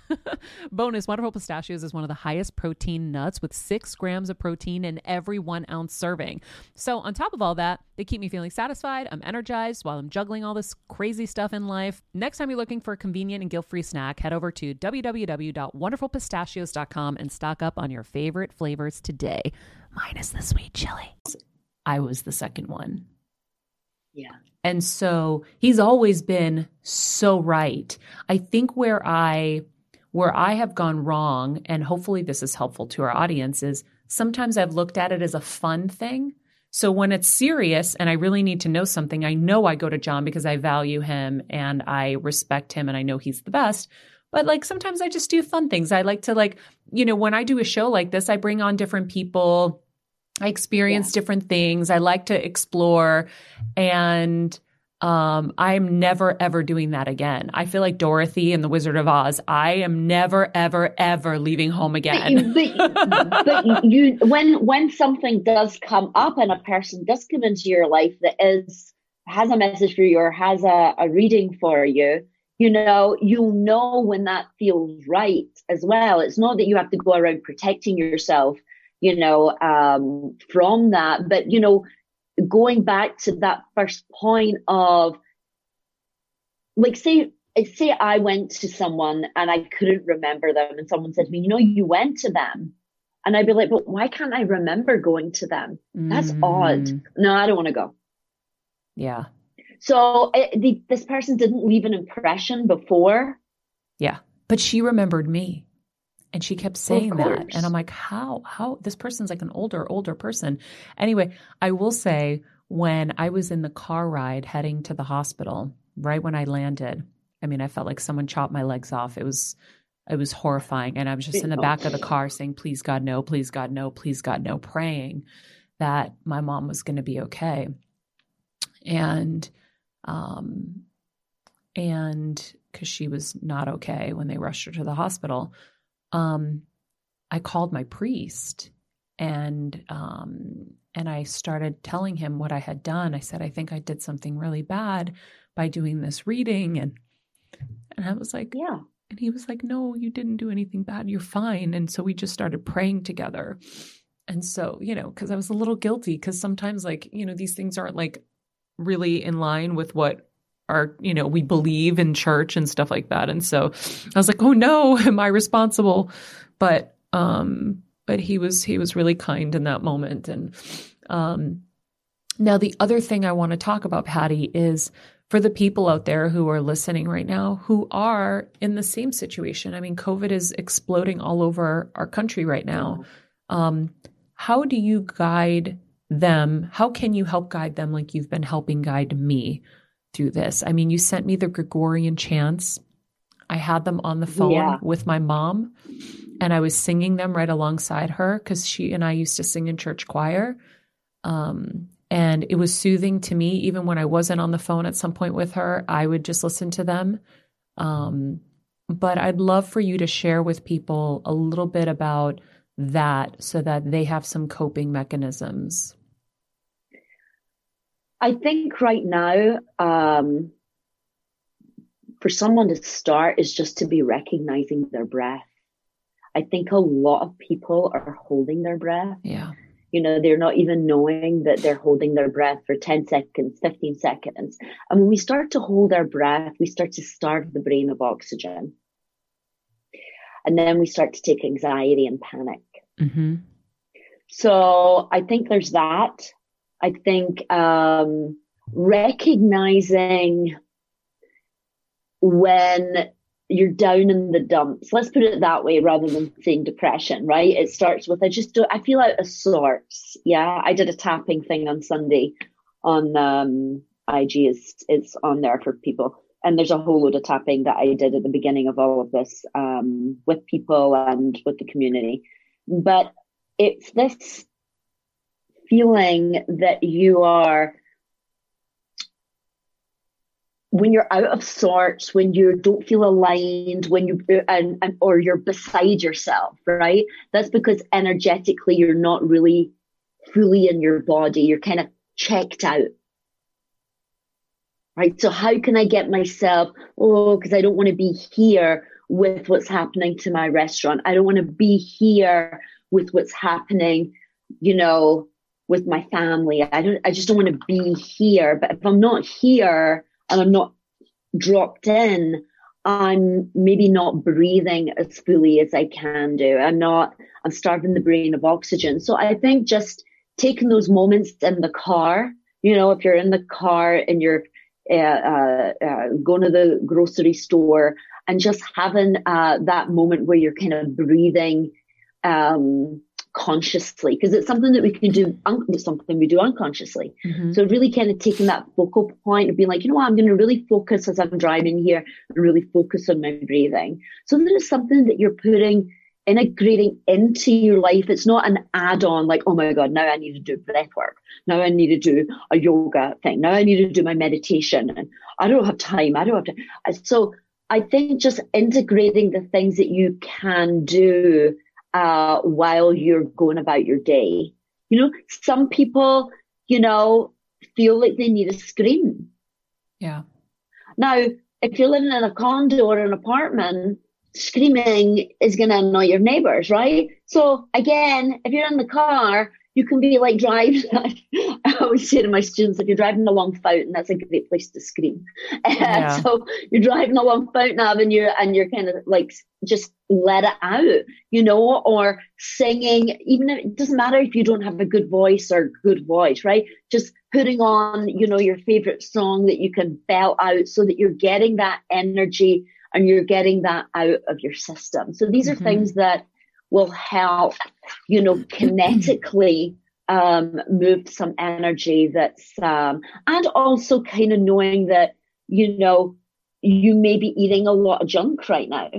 Speaker 3: Bonus Wonderful Pistachios is one of the highest protein nuts with six grams of protein in every one ounce serving. So, on top of all that, they keep me feeling satisfied. I'm energized while I'm juggling all this crazy stuff in life. Next time you're looking for a convenient and guilt free snack, head over to www.wonderfulpistachios.com and stock up on your favorite flavors today, minus the sweet chili. I was the second one.
Speaker 5: Yeah.
Speaker 3: And so he's always been so right. I think where I where I have gone wrong and hopefully this is helpful to our audience is sometimes I've looked at it as a fun thing. So when it's serious and I really need to know something, I know I go to John because I value him and I respect him and I know he's the best. But like sometimes I just do fun things. I like to like, you know, when I do a show like this, I bring on different people. I experience different things. I like to explore and um, I'm never ever doing that again. I feel like Dorothy and the Wizard of Oz. I am never ever ever leaving home again.
Speaker 5: But, but, but you, when when something does come up and a person does come into your life that is has a message for you or has a, a reading for you, you know, you'll know when that feels right as well. It's not that you have to go around protecting yourself, you know, um, from that, but you know, going back to that first point of like say say I went to someone and I couldn't remember them and someone said to me, you know, you went to them. And I'd be like, but why can't I remember going to them? That's odd.
Speaker 3: Mm,
Speaker 5: No, I don't want to go.
Speaker 3: Yeah.
Speaker 5: So it, the, this person didn't leave an impression before.
Speaker 3: Yeah. But she remembered me. And she kept saying that. And I'm like, how? How? This person's like an older, older person. Anyway, I will say when I was in the car ride heading to the hospital, right when I landed, I mean, I felt like someone chopped my legs off. It was it was horrifying. And I was just in the back of the car saying, please God, no, please God, no, please God, no, praying that my mom was going to be okay. And um and because she was not okay when they rushed her to the hospital um, I called my priest and um, and I started telling him what I had done. I said, I think I did something really bad by doing this reading, and and I was like,
Speaker 5: Yeah.
Speaker 3: and he was like, No, you didn't do anything bad. You're fine. And so we just started praying together. And so, you know, because I was a little guilty, because sometimes, like, you know, these things aren't like really in line with what our, you know, we believe in church and stuff like that. And so I was like, oh no, am I responsible? But, um, but he was, he was really kind in that moment. And, um, now the other thing I want to talk about, Patty, is for the people out there who are listening right now who are in the same situation. I mean, COVID is exploding all over our country right now. Um, how do you guide them? How can you help guide them like you've been helping guide me through this? I mean, you sent me the Gregorian chants. I had them on the phone
Speaker 5: Yeah.
Speaker 3: with my mom and I was singing them right alongside her because she and I used to sing in church choir. Um, and it was soothing to me, even when I wasn't on the phone at some point with her, I would just listen to them. Um, but I'd love for you to share with people a little bit about that so that they have some coping mechanisms?
Speaker 5: I think right now, um, for someone to start is just to be recognizing their breath. I think a lot of people are holding their breath.
Speaker 3: Yeah.
Speaker 5: You know, they're not even knowing that they're holding their breath for 10 seconds, 15 seconds. And when we start to hold our breath, we start to starve the brain of oxygen. And then we start to take anxiety and panic.
Speaker 3: Mm-hmm.
Speaker 5: So I think there's that. I think um, recognizing when you're down in the dumps. Let's put it that way rather than saying depression, right? It starts with I just do I feel out of sorts. Yeah. I did a tapping thing on Sunday on um IG is it's on there for people. And there's a whole load of tapping that I did at the beginning of all of this um with people and with the community. But it's this feeling that you are when you're out of sorts, when you don't feel aligned, when you and, and or you're beside yourself, right? That's because energetically you're not really fully in your body. You're kind of checked out. Right. So how can I get myself, oh, because I don't want to be here with what's happening to my restaurant. I don't want to be here with what's happening, you know, with my family. I don't I just don't want to be here. But if I'm not here, and I'm not dropped in, I'm maybe not breathing as fully as I can do. I'm not, I'm starving the brain of oxygen. So I think just taking those moments in the car, you know, if you're in the car and you're uh, uh, uh, going to the grocery store and just having uh, that moment where you're kind of breathing um, consciously because it's something that we can do un- something we do unconsciously. Mm-hmm. so really kind of taking that focal point of being like you know what? I'm going to really focus as i'm driving here and really focus on my breathing. So that is something that you're putting integrating into your life. It's not an add-on like oh my god now i need to do breath work. Now i need to do a yoga thing. Now i need to do my meditation and i don't have time. I don't have to so i think just integrating the things that you can do uh, while you're going about your day. You know, some people, you know, feel like they need a scream.
Speaker 3: Yeah.
Speaker 5: Now, if you're living in a condo or an apartment, screaming is going to annoy your neighbors, right? So again, if you're in the car, you can be like driving. I always say to my students, if you're driving along Fountain, that's a great place to scream. Yeah. so you're driving along Fountain Avenue and you're kind of like just let it out, you know, or singing, even if it doesn't matter if you don't have a good voice or good voice, right? Just putting on, you know, your favorite song that you can belt out so that you're getting that energy and you're getting that out of your system. So these are mm-hmm. things that will help, you know, kinetically um, move some energy that's, um, and also kind of knowing that, you know, you may be eating a lot of junk right now.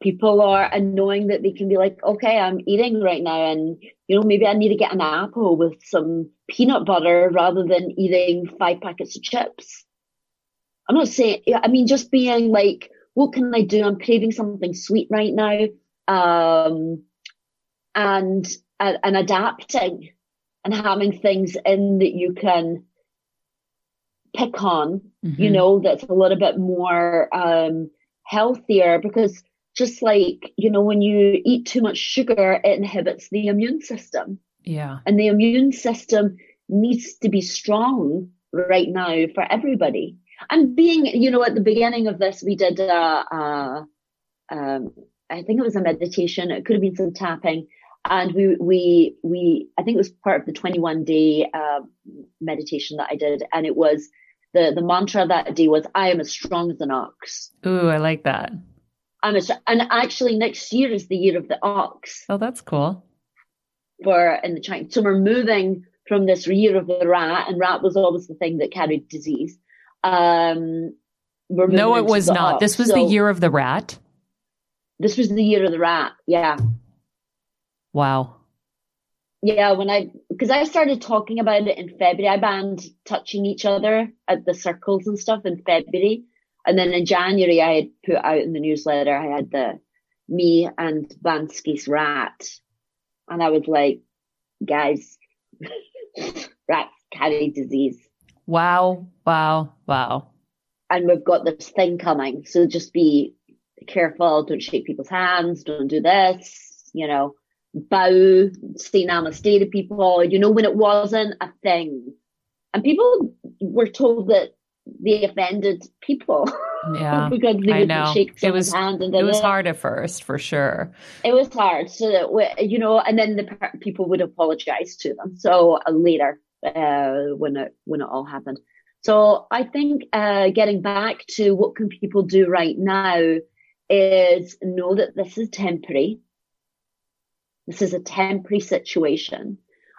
Speaker 5: People are annoying that they can be like, okay, I'm eating right now, and you know, maybe I need to get an apple with some peanut butter rather than eating five packets of chips. I'm not saying, I mean, just being like, what can I do? I'm craving something sweet right now. Um, and, and, and adapting and having things in that you can pick on, mm-hmm. you know, that's a little bit more, um, healthier because just like, you know, when you eat too much sugar, it inhibits the immune system.
Speaker 3: Yeah.
Speaker 5: And the immune system needs to be strong right now for everybody and being, you know, at the beginning of this, we did, uh, uh, um, I think it was a meditation. It could have been some tapping. And we, we, we, I think it was part of the 21 day, uh, meditation that I did. And it was the, the mantra that day was, I am as strong as an ox.
Speaker 3: Ooh, I like that.
Speaker 5: I'm a, and actually next year is the year of the ox.
Speaker 3: Oh, that's cool.
Speaker 5: For in the Chinese. So we're moving from this year of the rat and rat was always the thing that carried disease um,
Speaker 3: no, it was not. This was so, the year of the rat.
Speaker 5: This was the year of the rat. Yeah.
Speaker 3: Wow.
Speaker 5: Yeah, when I because I started talking about it in February, I banned touching each other at the circles and stuff in February, and then in January I had put out in the newsletter I had the, me and Banksy's rat. And I was like, guys, rats carry disease.
Speaker 3: Wow, wow, wow.
Speaker 5: And we've got this thing coming. So just be careful. Don't shake people's hands. Don't do this, you know, bow, say namaste to people, you know, when it wasn't a thing. And people were told that they offended people.
Speaker 3: Yeah,
Speaker 5: because they
Speaker 3: I know.
Speaker 5: shake
Speaker 3: It
Speaker 5: someone's
Speaker 3: was
Speaker 5: hand and
Speaker 3: it was hard at first for sure.
Speaker 5: It was hard. So that we, you know, and then the people would apologize to them. So uh, later, uh, when it when it all happened. So I think uh, getting back to what can people do right now is know that this is temporary. This is a temporary situation.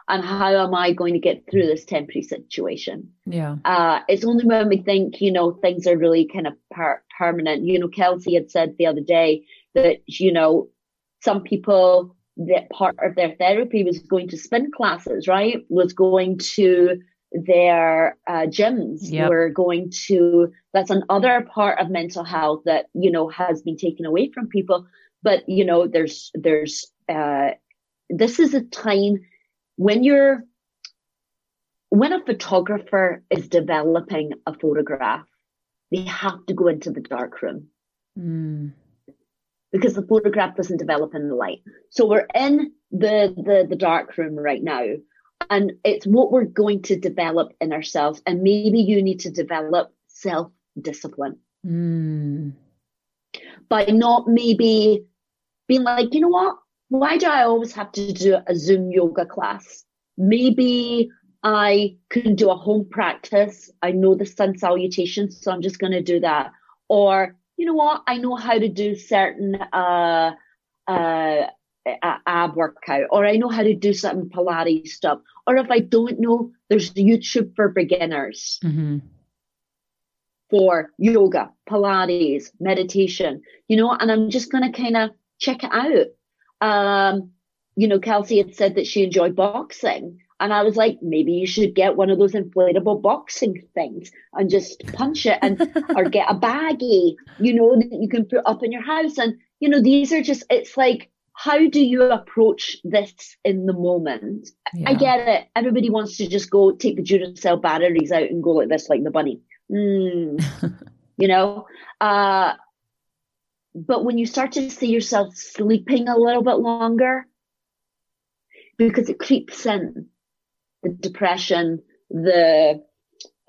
Speaker 5: And how am I going to get through this temporary situation?
Speaker 3: Yeah.
Speaker 5: uh, it's only when we think, you know, things are really kind of per- permanent. You know, Kelsey had said the other day that, you know, some people that part of their therapy was going to spin classes, right? Was going to their uh, gyms,
Speaker 3: Yep.
Speaker 5: were going to, that's another part of mental health that, you know, has been taken away from people. But, you know, there's, there's, uh, this is a time when you're, when a photographer is developing a photograph, they have to go into the dark room
Speaker 3: Mm.
Speaker 5: Because the photograph doesn't develop in the light. So we're in the, the, the dark room right now. And it's what we're going to develop in ourselves. And maybe you need to develop self discipline
Speaker 3: Mm.
Speaker 5: by not maybe being like, you know what? Why do I always have to do a Zoom yoga class? Maybe I can do a home practice. I know the sun salutations, so I'm just going to do that. Or, you know what? I know how to do certain, uh, uh, ab workout, or I know how to do some Pilates stuff. Or if I don't know, there's YouTube for beginners
Speaker 3: hmm
Speaker 5: for yoga, Pilates, meditation, you know, and I'm just going to kind of check it out. Um, you know, Kelsey had said that she enjoyed boxing. And I was like, maybe you should get one of those inflatable boxing things and just punch it and, or get a baggie, you know, that you can put up in your house. And, you know, these are just, it's like, how do you approach this in the moment? I get it. Everybody wants to just go take the Duracell batteries out and go like this, like the bunny. Mm. you know? Uh, but when you start to see yourself sleeping a little bit longer, because it creeps in, the depression, the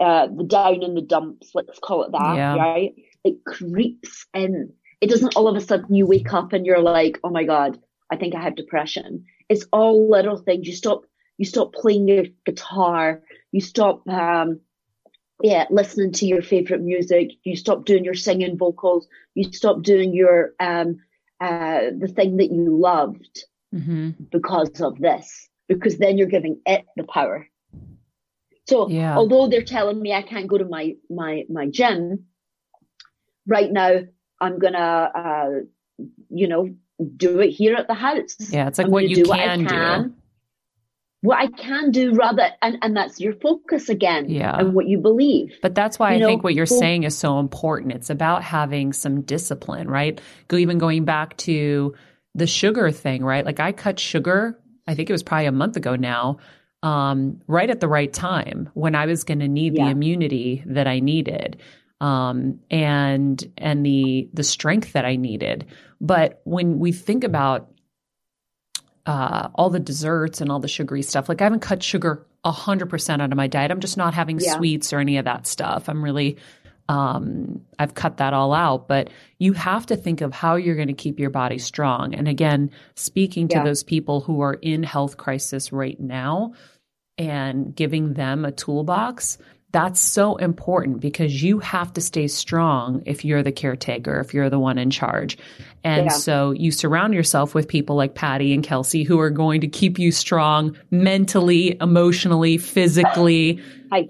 Speaker 5: uh, the down in the dumps, let's call it that,
Speaker 3: Yeah.
Speaker 5: right? It creeps in. It doesn't all of a sudden you wake up and you're like, oh my God, I think I have depression. It's all little things. You stop, you stop playing your guitar. You stop, um, yeah, listening to your favorite music. You stop doing your singing vocals. You stop doing your, um, uh, the thing that you loved
Speaker 3: hmm
Speaker 5: because of this, because then you're giving it the power. So
Speaker 3: Yeah.
Speaker 5: although they're telling me I can't go to my, my, my gym right now, I'm gonna, uh, you know, do it here at the house.
Speaker 3: Yeah. It's like
Speaker 5: I'm
Speaker 3: what you
Speaker 5: what
Speaker 3: can, do.
Speaker 5: What I can do rather, and, and that's your focus again.
Speaker 3: Yeah.
Speaker 5: And what you believe.
Speaker 3: But that's why
Speaker 5: You
Speaker 3: I
Speaker 5: know,
Speaker 3: think what you're saying is so important. It's about having some discipline, right? Go even going back to the sugar thing, right? Like I cut sugar, I think it was probably a month ago now, um, right at the right time when I was going to need the immunity that I needed. Um, and and the the strength that I needed. But when we think about uh, all the desserts and all the sugary stuff. Like I haven't cut sugar hundred percent out of my diet. I'm just not having
Speaker 5: Yeah.
Speaker 3: sweets or any of that stuff. I'm really, um, I've cut that all out. But you have to think of how you're going to keep your body strong. And again, speaking to
Speaker 5: Yeah.
Speaker 3: those people who are in health crisis right now and giving them a toolbox. That's so important because you have to stay strong if you're the caretaker, if you're the one in charge. And
Speaker 5: Yeah.
Speaker 3: so you surround yourself with people like Patty and Kelsey who are going to keep you strong mentally, emotionally, physically,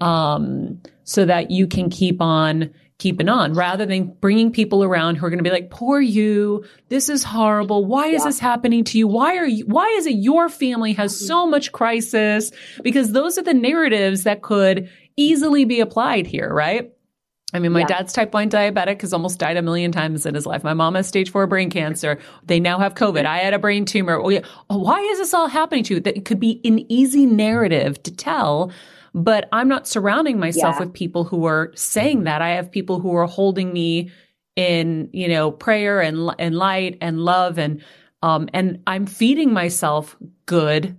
Speaker 3: um, so that you can keep on keeping on rather than bringing people around who are going to be like, poor you. This is horrible. Why is
Speaker 5: Yeah.
Speaker 3: this happening to you? Why are you, why is it your family has so much crisis? Because those are the narratives that could easily be applied here, right? I mean, my
Speaker 5: Yeah.
Speaker 3: dad's type 1 diabetic has almost died a million times in his life. My mom has stage 4 brain cancer. They now have COVID. I had a brain tumor. Oh, yeah. Oh, why is this all happening to you? That it could be an easy narrative to tell, but I'm not surrounding myself
Speaker 5: Yeah.
Speaker 3: with people who are saying that. I have people who are holding me in, you know, prayer and and light and love and um and I'm feeding myself good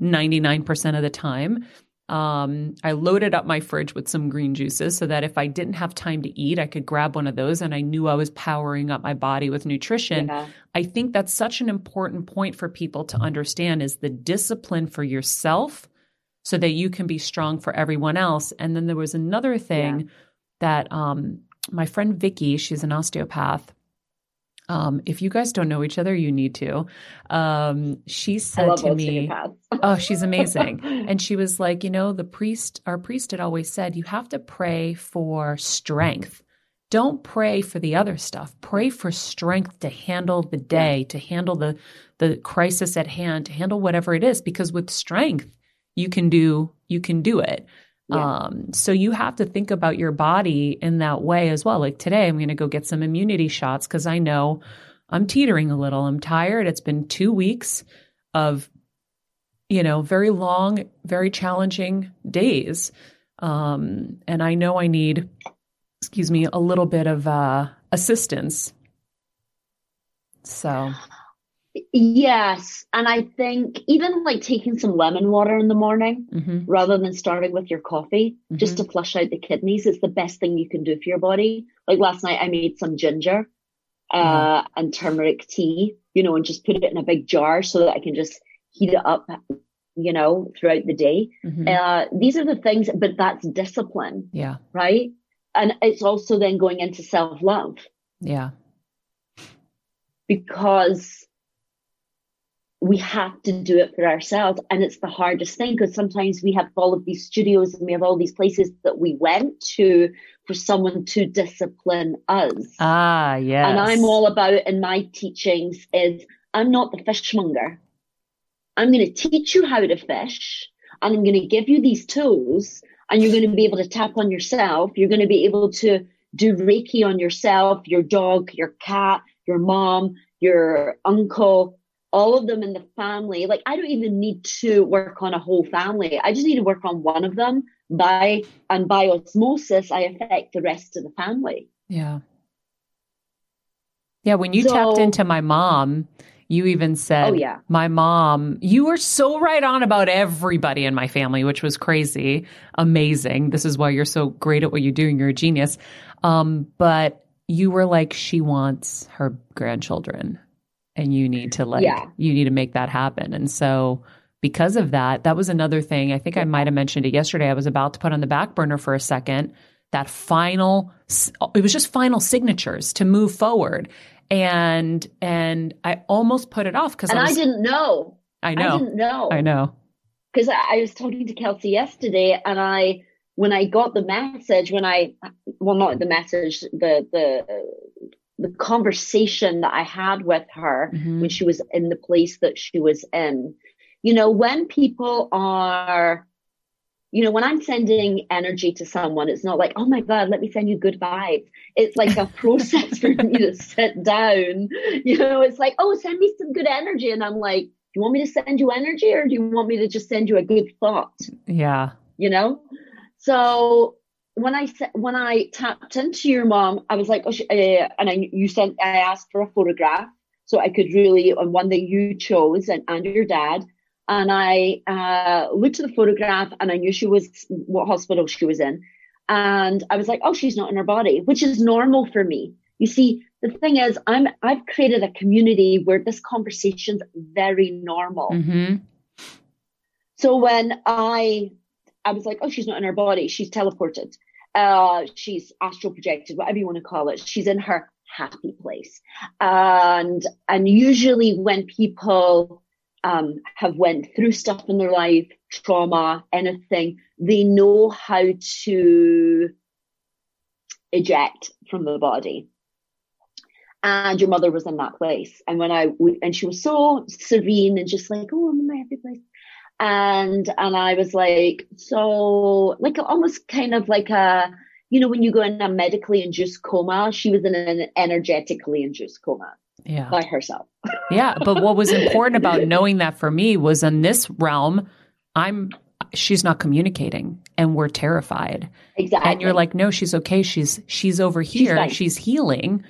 Speaker 3: 99% of the time. Um, I loaded up my fridge with some green juices so that if I didn't have time to eat, I could grab one of those and I knew I was powering up my body with nutrition.
Speaker 5: Yeah.
Speaker 3: I think that's such an important point for people to understand is the discipline for yourself so that you can be strong for everyone else. And then there was another thing that um, my friend Vicky, she's an osteopath. Um, if you guys don't know each other, you need to. Um, she said to me. Oh, she's amazing. and she was like, you know, the priest, our priest had always said, you have to pray for strength. Don't pray for the other stuff. Pray for strength to handle the day, to handle the the crisis at hand, to handle whatever it is. Because with strength, you can do you can do it.
Speaker 5: Yeah.
Speaker 3: Um, so you have to think about your body in that way as well. Like today, I'm going to go get some immunity shots because I know I'm teetering a little. I'm tired. It's been two weeks of, you know, very long, very challenging days. Um, and I know I need, excuse me, a little bit of uh, assistance. So,
Speaker 5: Yes. And I think even like taking some lemon water in the morning
Speaker 3: mhm,
Speaker 5: rather than starting with your coffee just
Speaker 3: Mm-hmm.
Speaker 5: to flush out the kidneys is the best thing you can do for your body. Like last night, I made some ginger uh, and turmeric tea, you know, and just put it in a big jar so that I can just heat it up, you know, throughout the day.
Speaker 3: mhm.
Speaker 5: Uh, these are the things, but that's discipline,
Speaker 3: yeah,
Speaker 5: right? And it's also then going into self love
Speaker 3: yeah,
Speaker 5: because we have to do it for ourselves. And it's the hardest thing because sometimes we have all of these studios and we have all these places that we went to for someone to discipline us.
Speaker 3: ah, yes,
Speaker 5: And I'm all about in my teachings is I'm not the fishmonger. I'm going to teach you how to fish and I'm going to give you these tools and you're going to be able to tap on yourself. You're going to be able to do Reiki on yourself, your dog, your cat, your mom, your uncle, all of them in the family. Like I don't even need to work on a whole family. I just need to work on one of them by and by osmosis, I affect the rest of the family.
Speaker 3: Yeah. Yeah, when you tapped into my mom, you even said,
Speaker 5: Oh, yeah.
Speaker 3: my mom, you were so right on about everybody in my family, which was crazy, amazing. This is why you're so great at what you're doing. You're a genius. Um, but you were like, she wants her grandchildren, and you need to like,
Speaker 5: Yeah.
Speaker 3: you need to make that happen. And so, because of that, that was another thing. I think I might have mentioned it yesterday. I was about to put on the back burner for a second that final it was just final signatures to move forward and and i almost put it off because
Speaker 5: And
Speaker 3: I,
Speaker 5: I, didn't know.
Speaker 3: I know I
Speaker 5: didn't know.
Speaker 3: i know
Speaker 5: Because I, I was talking to Kelsey yesterday and I when I got the message, when I well not the message, the the the conversation that I had with her
Speaker 3: Mhm.
Speaker 5: when she was in the place that she was in. You know, when people are you know, when I'm sending energy to someone, it's not like, oh my God, let me send you good vibes. It's like a process for me to sit down. You know, it's like, oh, send me some good energy. And I'm like, do you want me to send you energy or do you want me to just send you a good thought?
Speaker 3: yeah
Speaker 5: You know? So when I when I tapped into your mom, I was like, oh, uh, and I you sent I asked for a photograph so I could really and one that you chose and and your dad, and I uh, looked at the photograph and I knew she was what hospital she was in, and I was like, oh, she's not in her body, which is normal for me. You see, the thing is, I'm I've created a community where this conversation's very normal.
Speaker 3: hmm
Speaker 5: So when I I was like, oh, she's not in her body. She's teleported. Uh, she's astral projected, whatever you want to call it. She's in her happy place. And and usually when people um, have went through stuff in their life, trauma, anything, they know how to eject from the body. And your mother was in that place. And when I, and she was so serene and just like, oh, I'm in my happy place and and I was like, so like almost kind of like a, you know, when you go in a medically induced coma, she was in an energetically induced coma
Speaker 3: Yeah.
Speaker 5: by herself.
Speaker 3: Yeah. But what was important about knowing that for me was in this realm, I'm, she's not communicating and we're terrified.
Speaker 5: Exactly.
Speaker 3: And you're like, no, she's okay. She's, she's over here.
Speaker 5: fine.
Speaker 3: She's, healing.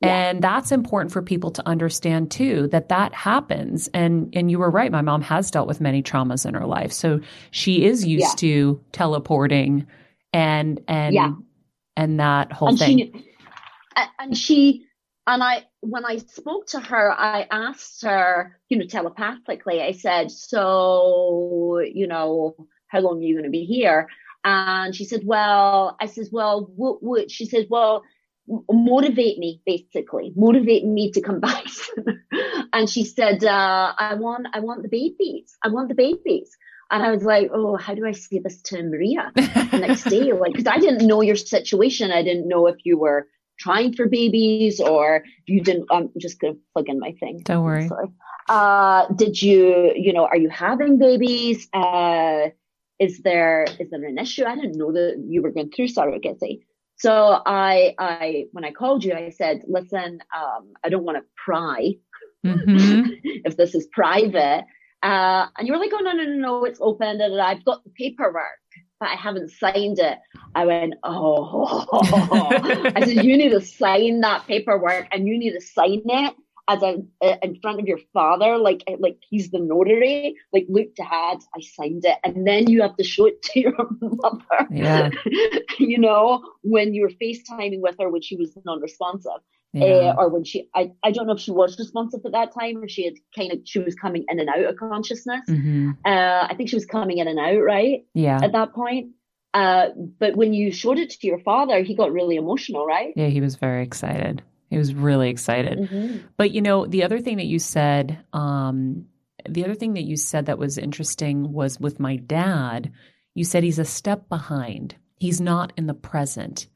Speaker 5: Yeah.
Speaker 3: And that's important for people to understand too, that that happens. And, and you were right. My mom has dealt with many traumas in her life. So she is used
Speaker 5: Yeah.
Speaker 3: to teleporting and, and,
Speaker 5: Yeah.
Speaker 3: and that whole
Speaker 5: and
Speaker 3: thing.
Speaker 5: she and she and I when I spoke to her, I asked her, you know, telepathically. I said, "So, you know, how long are you going to be here?" And she said, "Well," I says, "Well, what would?" She says, "Well." Motivate me, basically, motivate me to come back. and she said, uh, "I want, I want the babies. I want the babies." And I was like, "Oh, how do I say this to Maria?" the next day like because i didn't know your situation i didn't know if you were trying for babies or you didn't i'm just gonna plug in my thing
Speaker 3: Don't worry.
Speaker 5: uh did you you know are you having babies uh is there is there an issue i didn't know that you were going through surrogacy so i i when i called you i said listen um i don't want to pry
Speaker 3: Mhm.
Speaker 5: if this is private. Uh, and you were like, oh, no, no, no, no, it's open. Da, da, da. I've got the paperwork, but I haven't signed it. I went, oh. I said, you need to sign that paperwork and you need to sign it as a, in front of your father, like like he's the notary. Like, look, dad, I signed it. And then you have to show it to your mother.
Speaker 3: Yeah.
Speaker 5: you know, when you were FaceTiming with her when she was non-responsive
Speaker 3: Yeah.
Speaker 5: uh, or when she I, I don't know if she was responsive at that time or she had kind of she was coming in and out of consciousness
Speaker 3: hmm
Speaker 5: uh i think she was coming in and out right
Speaker 3: Yeah.
Speaker 5: at that point uh but when you showed it to your father he got really emotional right
Speaker 3: Yeah, he was very excited. He was really excited.
Speaker 5: Mhm.
Speaker 3: But you know, the other thing that you said, um, the other thing that you said that was interesting was with my dad, you said he's a step behind. He's not in the present.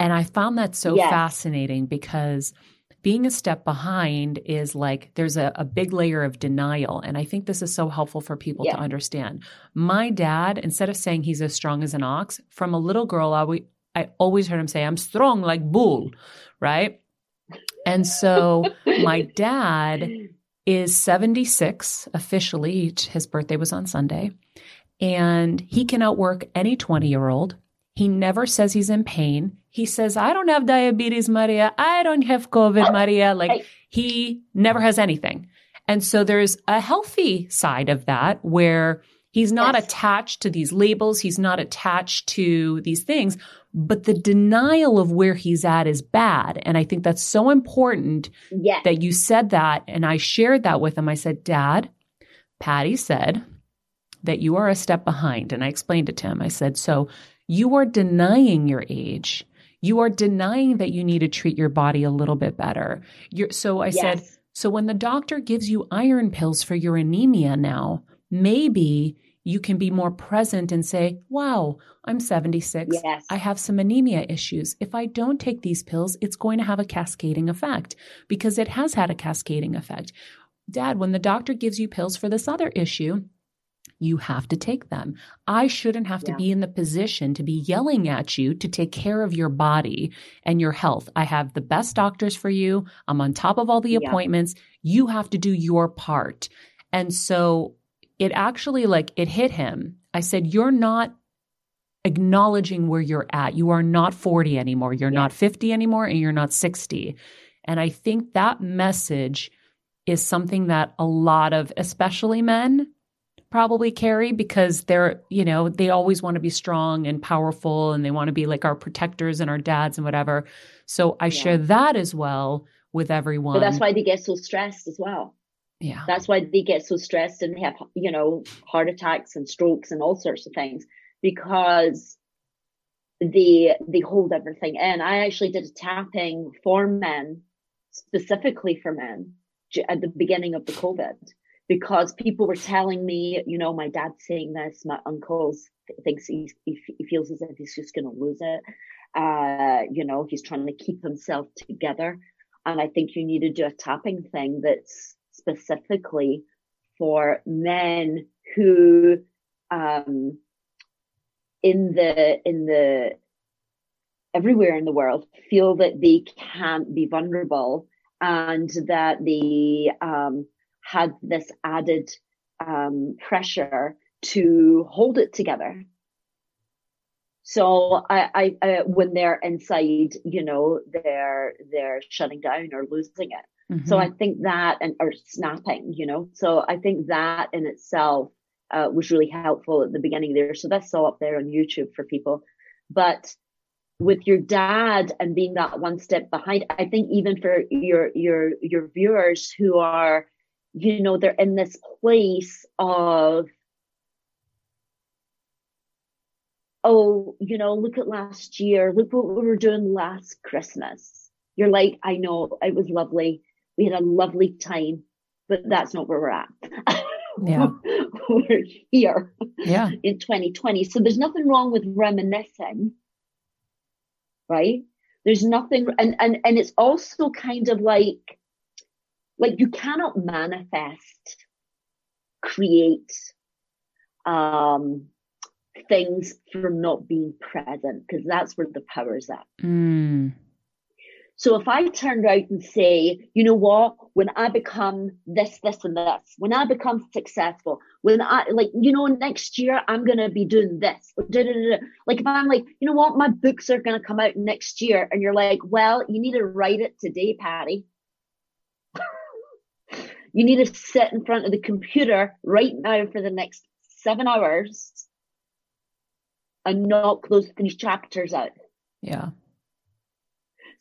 Speaker 3: And I found that so
Speaker 5: Yes.
Speaker 3: fascinating because being a step behind is like there's a, a big layer of denial. And I think this is so helpful for people to understand. My dad, instead of saying he's as strong as an ox, from a little girl, I, we, I always heard him say, I'm strong like bull, right? And so my dad is 76 officially. His birthday was on Sunday. And he can outwork any 20 year old. He never says he's in pain. He says, I don't have diabetes, Maria. I don't have COVID, Maria. Like he never has anything. And so there's a healthy side of that where he's not
Speaker 5: Yes.
Speaker 3: attached to these labels. He's not attached to these things, but the denial of where he's at is bad. And I think that's so important
Speaker 5: yeah
Speaker 3: that you said that. And I shared that with him. I said, Dad, Patty said that you are a step behind. And I explained it to him. I said, So you are denying your age. You are denying that you need to treat your body a little bit better. You're, so I said, so when the doctor gives you iron pills for your anemia now, maybe you can be more present and say, wow, I'm 76.
Speaker 5: yes
Speaker 3: I have some anemia issues. If I don't take these pills, it's going to have a cascading effect because it has had a cascading effect. Dad, when the doctor gives you pills for this other issue, you have to take them. I shouldn't have to be in the position to be yelling at you to take care of your body and your health. I have the best doctors for you. I'm on top of all the
Speaker 5: Yeah.
Speaker 3: appointments. You have to do your part. And so it actually like it hit him. I said, You're not acknowledging where you're at. You are not 40 anymore. You're not 50 anymore, and you're not 60. And I think that message is something that a lot of, especially men, probably carry because they're, you know, they always want to be strong and powerful and they want to be like our protectors and our dads and whatever. So I share that as well with everyone.
Speaker 5: but that's why they get so stressed as well
Speaker 3: yeah.
Speaker 5: that's why they get so stressed and have you know heart attacks and strokes and all sorts of things because they they hold everything in i actually did a tapping for men specifically for men at the beginning of the covid because people were telling me you know my dad's saying this my uncle's thinks he, he, he feels as if he's just going to lose it uh you know he's trying to keep himself together and i think you need to do a tapping thing that's specifically for men who um in the in the everywhere in the world feel that they can't be vulnerable and that they um, had this added um, pressure to hold it together. So I, I, I, when they're inside, you know, they're they're shutting down or losing it. Mm-hmm. So I think that and or snapping, you know. So I think that in itself uh, was really helpful at the beginning there. So that's all up there on YouTube for people. But with your dad and being that one step behind, I think even for your your your viewers who are, you know, they're in this place of oh, you know, look at last year, look what we were doing last Christmas. You're like, I know it was lovely. We had a lovely time, but that's not where we're at.
Speaker 3: Yeah.
Speaker 5: we're here
Speaker 3: yeah.
Speaker 5: in 2020. So there's nothing wrong with reminiscing, right? There's nothing, and, and, and it's also kind of like, like you cannot manifest, create, um, things from not being present because that's where the power's at.
Speaker 3: Mm.
Speaker 5: So if I turn around and say, you know what, when I become this, this, and this, when I become successful, when I like, you know, next year I'm gonna be doing this. Like if I'm like, you know what, my books are gonna come out next year, and you're like, well, you need to write it today, Patty. you need to sit in front of the computer right now for the next seven hours and knock those three chapters out.
Speaker 3: Yeah.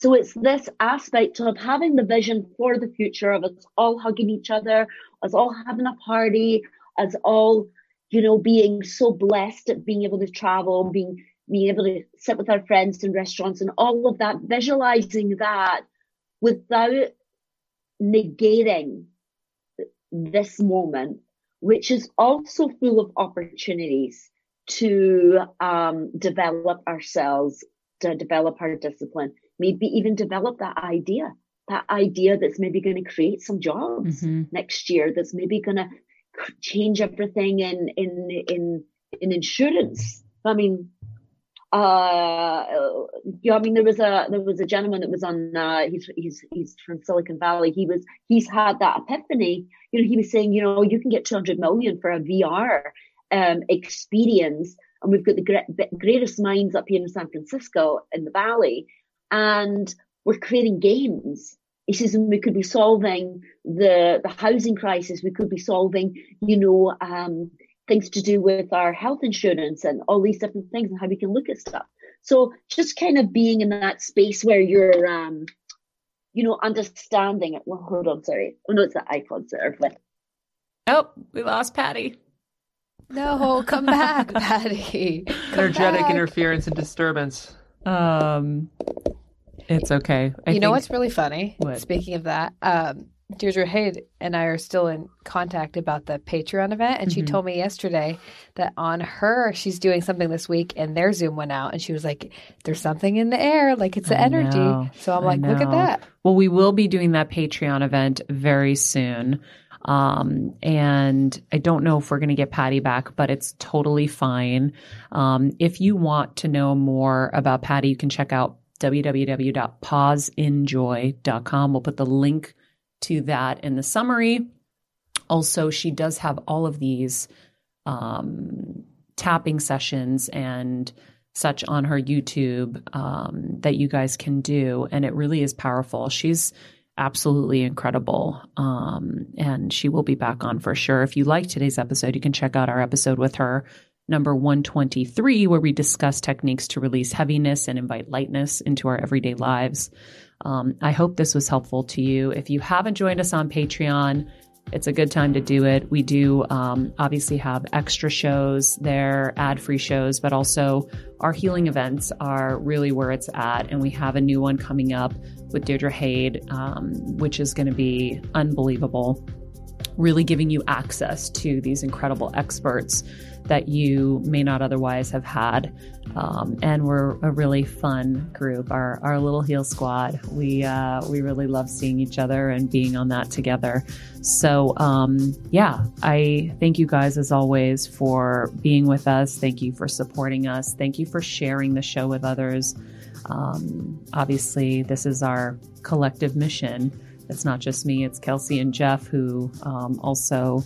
Speaker 5: So it's this aspect of having the vision for the future of us all hugging each other, us all having a party, us all, you know, being so blessed at being able to travel, being being able to sit with our friends in restaurants and all of that, visualizing that without negating this moment, which is also full of opportunities to um, develop ourselves, to develop our discipline, maybe even develop that idea, that idea that's maybe going to create some jobs mm-hmm. next year, that's maybe going to change everything in in in in insurance. I mean, uh, yeah, I mean, there was a there was a gentleman that was on. Uh, he's he's he's from Silicon Valley. He was he's had that epiphany. You know, he was saying, you know, you can get two hundred million for a VR um, experience. And we've got the greatest minds up here in San Francisco in the Valley, and we're creating games. He says, and we could be solving the the housing crisis. We could be solving, you know, um, things to do with our health insurance and all these different things and how we can look at stuff. So just kind of being in that space where you're, um, you know, understanding it. Well, hold on, sorry. Oh no, it's the iPods that are flipping.
Speaker 3: Oh, we lost Patty.
Speaker 2: No, come back, Patty. Come
Speaker 1: Energetic
Speaker 2: back.
Speaker 1: interference and disturbance.
Speaker 3: Um, it's okay. I
Speaker 2: you know what's really funny?
Speaker 3: What?
Speaker 2: Speaking of that, um, Deirdre Hade and I are still in contact about the Patreon event, and she
Speaker 3: Mhm.
Speaker 2: told me yesterday that on her, she's doing something this week, and their Zoom went out, and she was like, "There's something in the air, like it's the energy."
Speaker 3: know.
Speaker 2: So I'm
Speaker 3: I
Speaker 2: like, "Look at that."
Speaker 3: Well, we will be doing that Patreon event very soon. Um, and I don't know if we're going to get Patty back, but it's totally fine. Um, if you want to know more about Patty, you can check out www.pauseinjoy.com. We'll put the link to that in the summary. Also, she does have all of these um, tapping sessions and such on her YouTube um, that you guys can do. And it really is powerful. She's absolutely incredible. Um, and she will be back on for sure. If you like today's episode, you can check out our episode with her, number 123, where we discuss techniques to release heaviness and invite lightness into our everyday lives. Um, I hope this was helpful to you. If you haven't joined us on Patreon, it's a good time to do it. We do um, obviously have extra shows there, ad free shows, but also our healing events are really where it's at. And we have a new one coming up with Deirdre Hade, um, which is going to be unbelievable.
Speaker 6: really giving you access to these incredible experts that you may not otherwise have had. Um, and we're a really fun group. Our our little Heal Squad. We uh, we really love seeing each other and being on that together. So um, yeah, I thank you guys as always for being with us. Thank you for supporting us. Thank you for sharing the show with others. Um, obviously, this is our collective mission. It's not just me, it's Kelsey and Jeff who um, also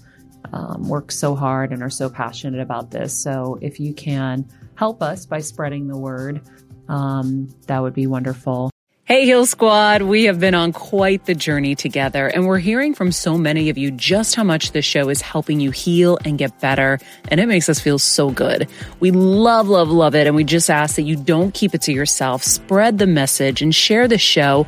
Speaker 6: um, work so hard and are so passionate about this. So if you can help us by spreading the word, um, that would be wonderful.
Speaker 3: Hey, Heal Squad. We have been on quite the journey together, and we're hearing from so many of you just how much this show is helping you heal and get better, and it makes us feel so good. We love, love, love it, and we just ask that you don't keep it to yourself. Spread the message and share the show